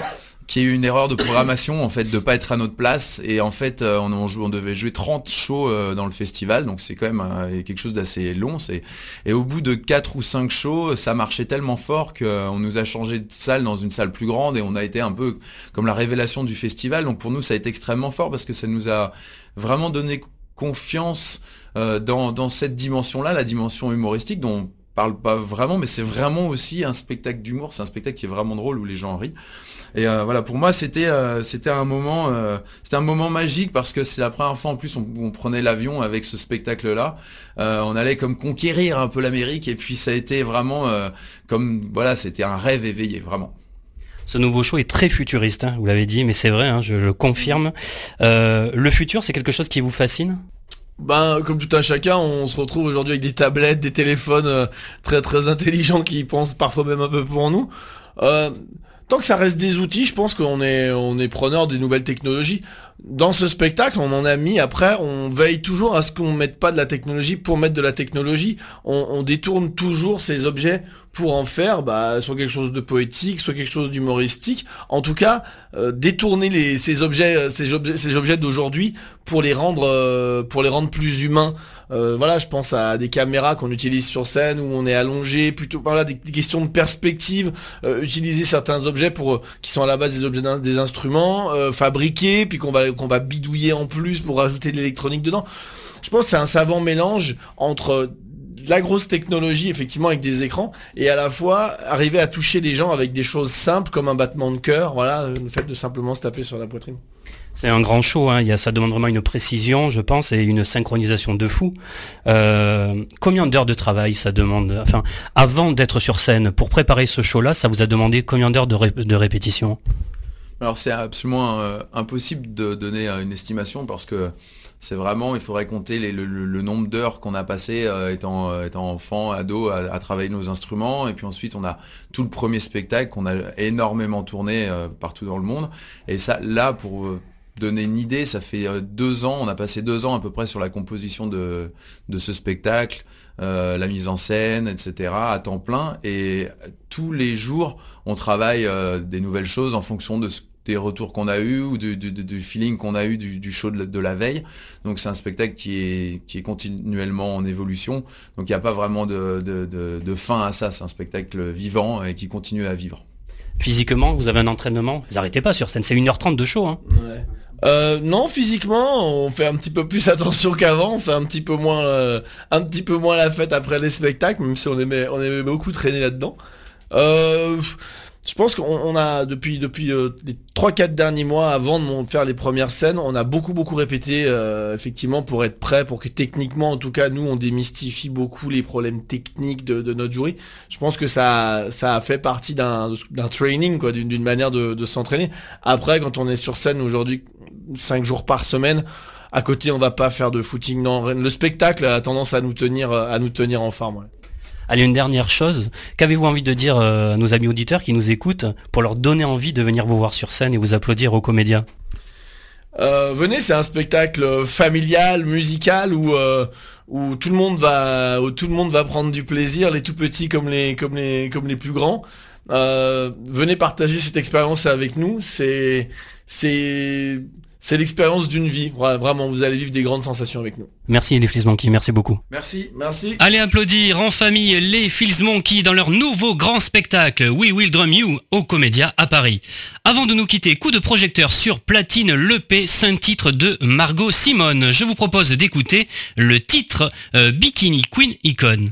qui est une erreur de programmation en fait de pas être à notre place et en fait euh, on, on, devait jouer 30 shows euh, dans le festival donc c'est quand même euh, quelque chose d'assez long c'est et au bout de 4 ou 5 shows ça marchait tellement fort qu'on nous a changé de salle dans une salle plus grande et on a été un peu comme la révélation du festival donc pour nous ça a été extrêmement fort parce que ça nous a vraiment donné confiance dans, dans cette dimension là la dimension humoristique dont parle pas vraiment, mais c'est vraiment aussi un spectacle d'humour. C'est un spectacle qui est vraiment drôle où les gens rient. Et euh, voilà, pour moi, c'était euh, c'était un moment euh, c'était un moment magique parce que c'est la première fois en plus on, on prenait l'avion avec ce spectacle-là. on allait comme conquérir un peu l'Amérique et puis ça a été vraiment comme voilà, c'était un rêve éveillé vraiment. Ce nouveau show est très futuriste, hein, vous l'avez dit, mais c'est vrai, hein, je le confirme. le futur, c'est quelque chose qui vous fascine? Ben, comme tout un chacun, on se retrouve aujourd'hui avec des tablettes, des téléphones très très intelligents qui pensent parfois même un peu pour nous. Euh, tant que ça reste des outils, je pense qu'on est, on est preneur des nouvelles technologies. Dans ce spectacle, on en a mis, après, on veille toujours à ce qu'on ne mette pas de la technologie pour mettre de la technologie. On, détourne toujours ces objets pour en faire bah, soit quelque chose de poétique, soit quelque chose d'humoristique. En tout cas, euh, détourner ces objets, d'aujourd'hui pour les rendre, euh, pour les rendre plus humains. Euh, voilà, je pense à des caméras qu'on utilise sur scène où on est allongé, plutôt voilà des, questions de perspective, euh, utiliser certains objets pour euh, qui sont à la base des objets des instruments fabriqués, puis qu'on va qu'on va bidouiller en plus pour rajouter de l'électronique dedans. Je pense que c'est un savant mélange entre la grosse technologie effectivement avec des écrans et à la fois arriver à toucher les gens avec des choses simples comme un battement de cœur, voilà, le fait de simplement se taper sur la poitrine. C'est un grand show, hein. Il y a, ça demande vraiment une précision, je pense, et une synchronisation de fou. Euh, combien d'heures de travail ça demande Enfin, avant d'être sur scène, pour préparer ce show-là, ça vous a demandé combien d'heures de, répétition? Alors c'est absolument euh, impossible de donner euh, une estimation parce que c'est vraiment, il faudrait compter le, nombre d'heures qu'on a passé étant, enfant, ado, à, travailler nos instruments. Et puis ensuite, on a tout le premier spectacle qu'on a énormément tourné partout dans le monde. Et ça, là, pour donner une idée, ça fait euh, deux ans, on a passé deux ans à peu près sur la composition de, ce spectacle, euh, la mise en scène, etc., à temps plein. Et tous les jours, on travaille euh, des nouvelles choses en fonction de des retours qu'on a eu ou du, feeling qu'on a eu du, show de la, veille. Donc c'est un spectacle qui est, qui est continuellement en évolution. Donc il n'y a pas vraiment de, de fin à ça. C'est un spectacle vivant et qui continue à vivre. Physiquement, vous avez un entraînement, vous n'arrêtez pas sur scène, c'est 1h30 de show. Hein. Euh, non, physiquement, on fait un petit peu plus attention qu'avant. On fait un petit peu moins, euh, un petit peu moins la fête après les spectacles, même si on aimait, on aimait beaucoup traîner là-dedans. Euh, je pense qu'on a depuis depuis euh, les 3-4 derniers mois avant de faire les premières scènes, on a beaucoup beaucoup répété euh, effectivement pour être prêt, pour que techniquement en tout cas nous on démystifie beaucoup les problèmes techniques de, notre jury. Je pense que ça ça a fait partie d'un training quoi, d'une manière de, s'entraîner. Après quand on est sur scène aujourd'hui 5 jours par semaine, à côté on va pas faire de footing. Non, le spectacle a tendance à nous tenir à nous tenir en forme. Allez, une dernière chose. Qu'avez-vous envie de dire euh, à nos amis auditeurs qui nous écoutent pour leur donner envie de venir vous voir sur scène et vous applaudir aux comédiens euh, venez, c'est un spectacle familial, musical où, euh, où tout le monde va prendre du plaisir, les tout petits comme les plus grands. venez partager cette expérience avec nous. C'est c'est l'expérience d'une vie. Vraiment, vous allez vivre des grandes sensations avec nous. Merci les Fils Monkey, merci beaucoup. Merci, merci. Allez applaudir en famille les Fils Monkey dans leur nouveau grand spectacle We Will Drum You au Comédia à Paris. Avant de nous quitter, coup de projecteur sur Platine, l'EP 5 titres de Margot Simone. Je vous propose d'écouter le titre euh, Bikini Queen Icon.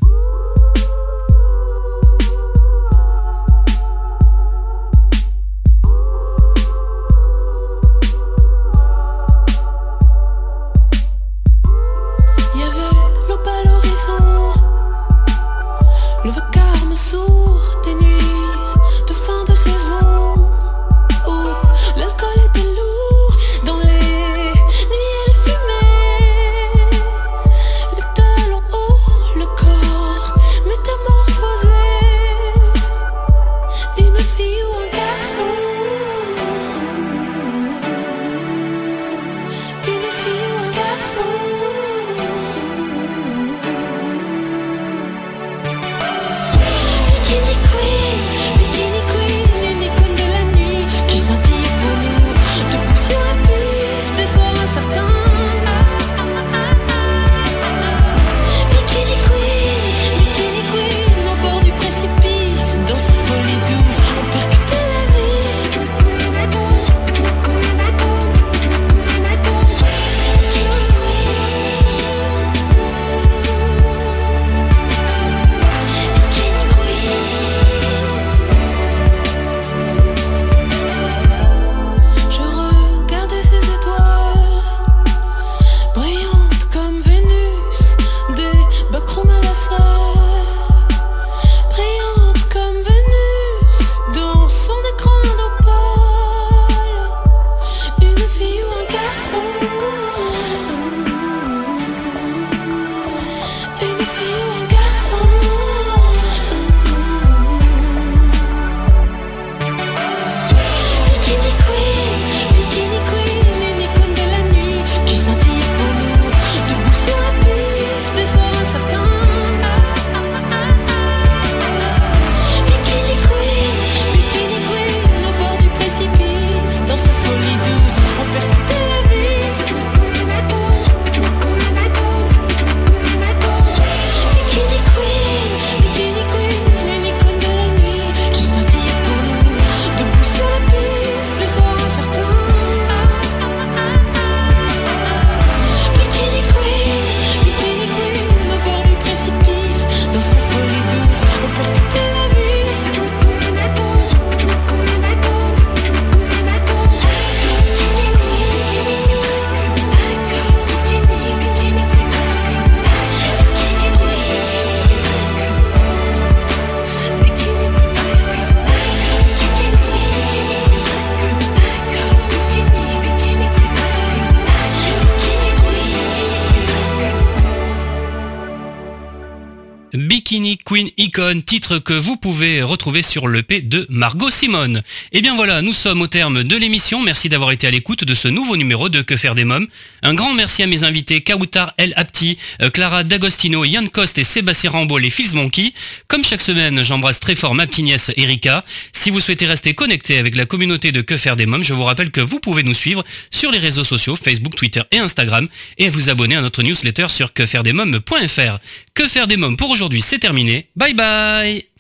Titre que vous pouvez retrouver sur l'EP de Margot Simone. Et bien voilà, nous sommes au terme de l'émission. Merci d'avoir été à l'écoute de ce nouveau numéro de Que faire des mômes. Un grand merci à mes invités Kautar El Apti, euh, Clara D'Agostino, Yann Coste et Sébastien Rambaud, les Fils Monkey. Comme chaque semaine, j'embrasse très fort ma petite nièce Erika. Si vous souhaitez rester connecté avec la communauté de Que faire des mômes, je vous rappelle que vous pouvez nous suivre sur les réseaux sociaux Facebook, Twitter et Instagram et vous abonner à notre newsletter sur quefairedesmômes.fr. Que faire des mômes pour aujourd'hui, c'est terminé. Bye bye Bye.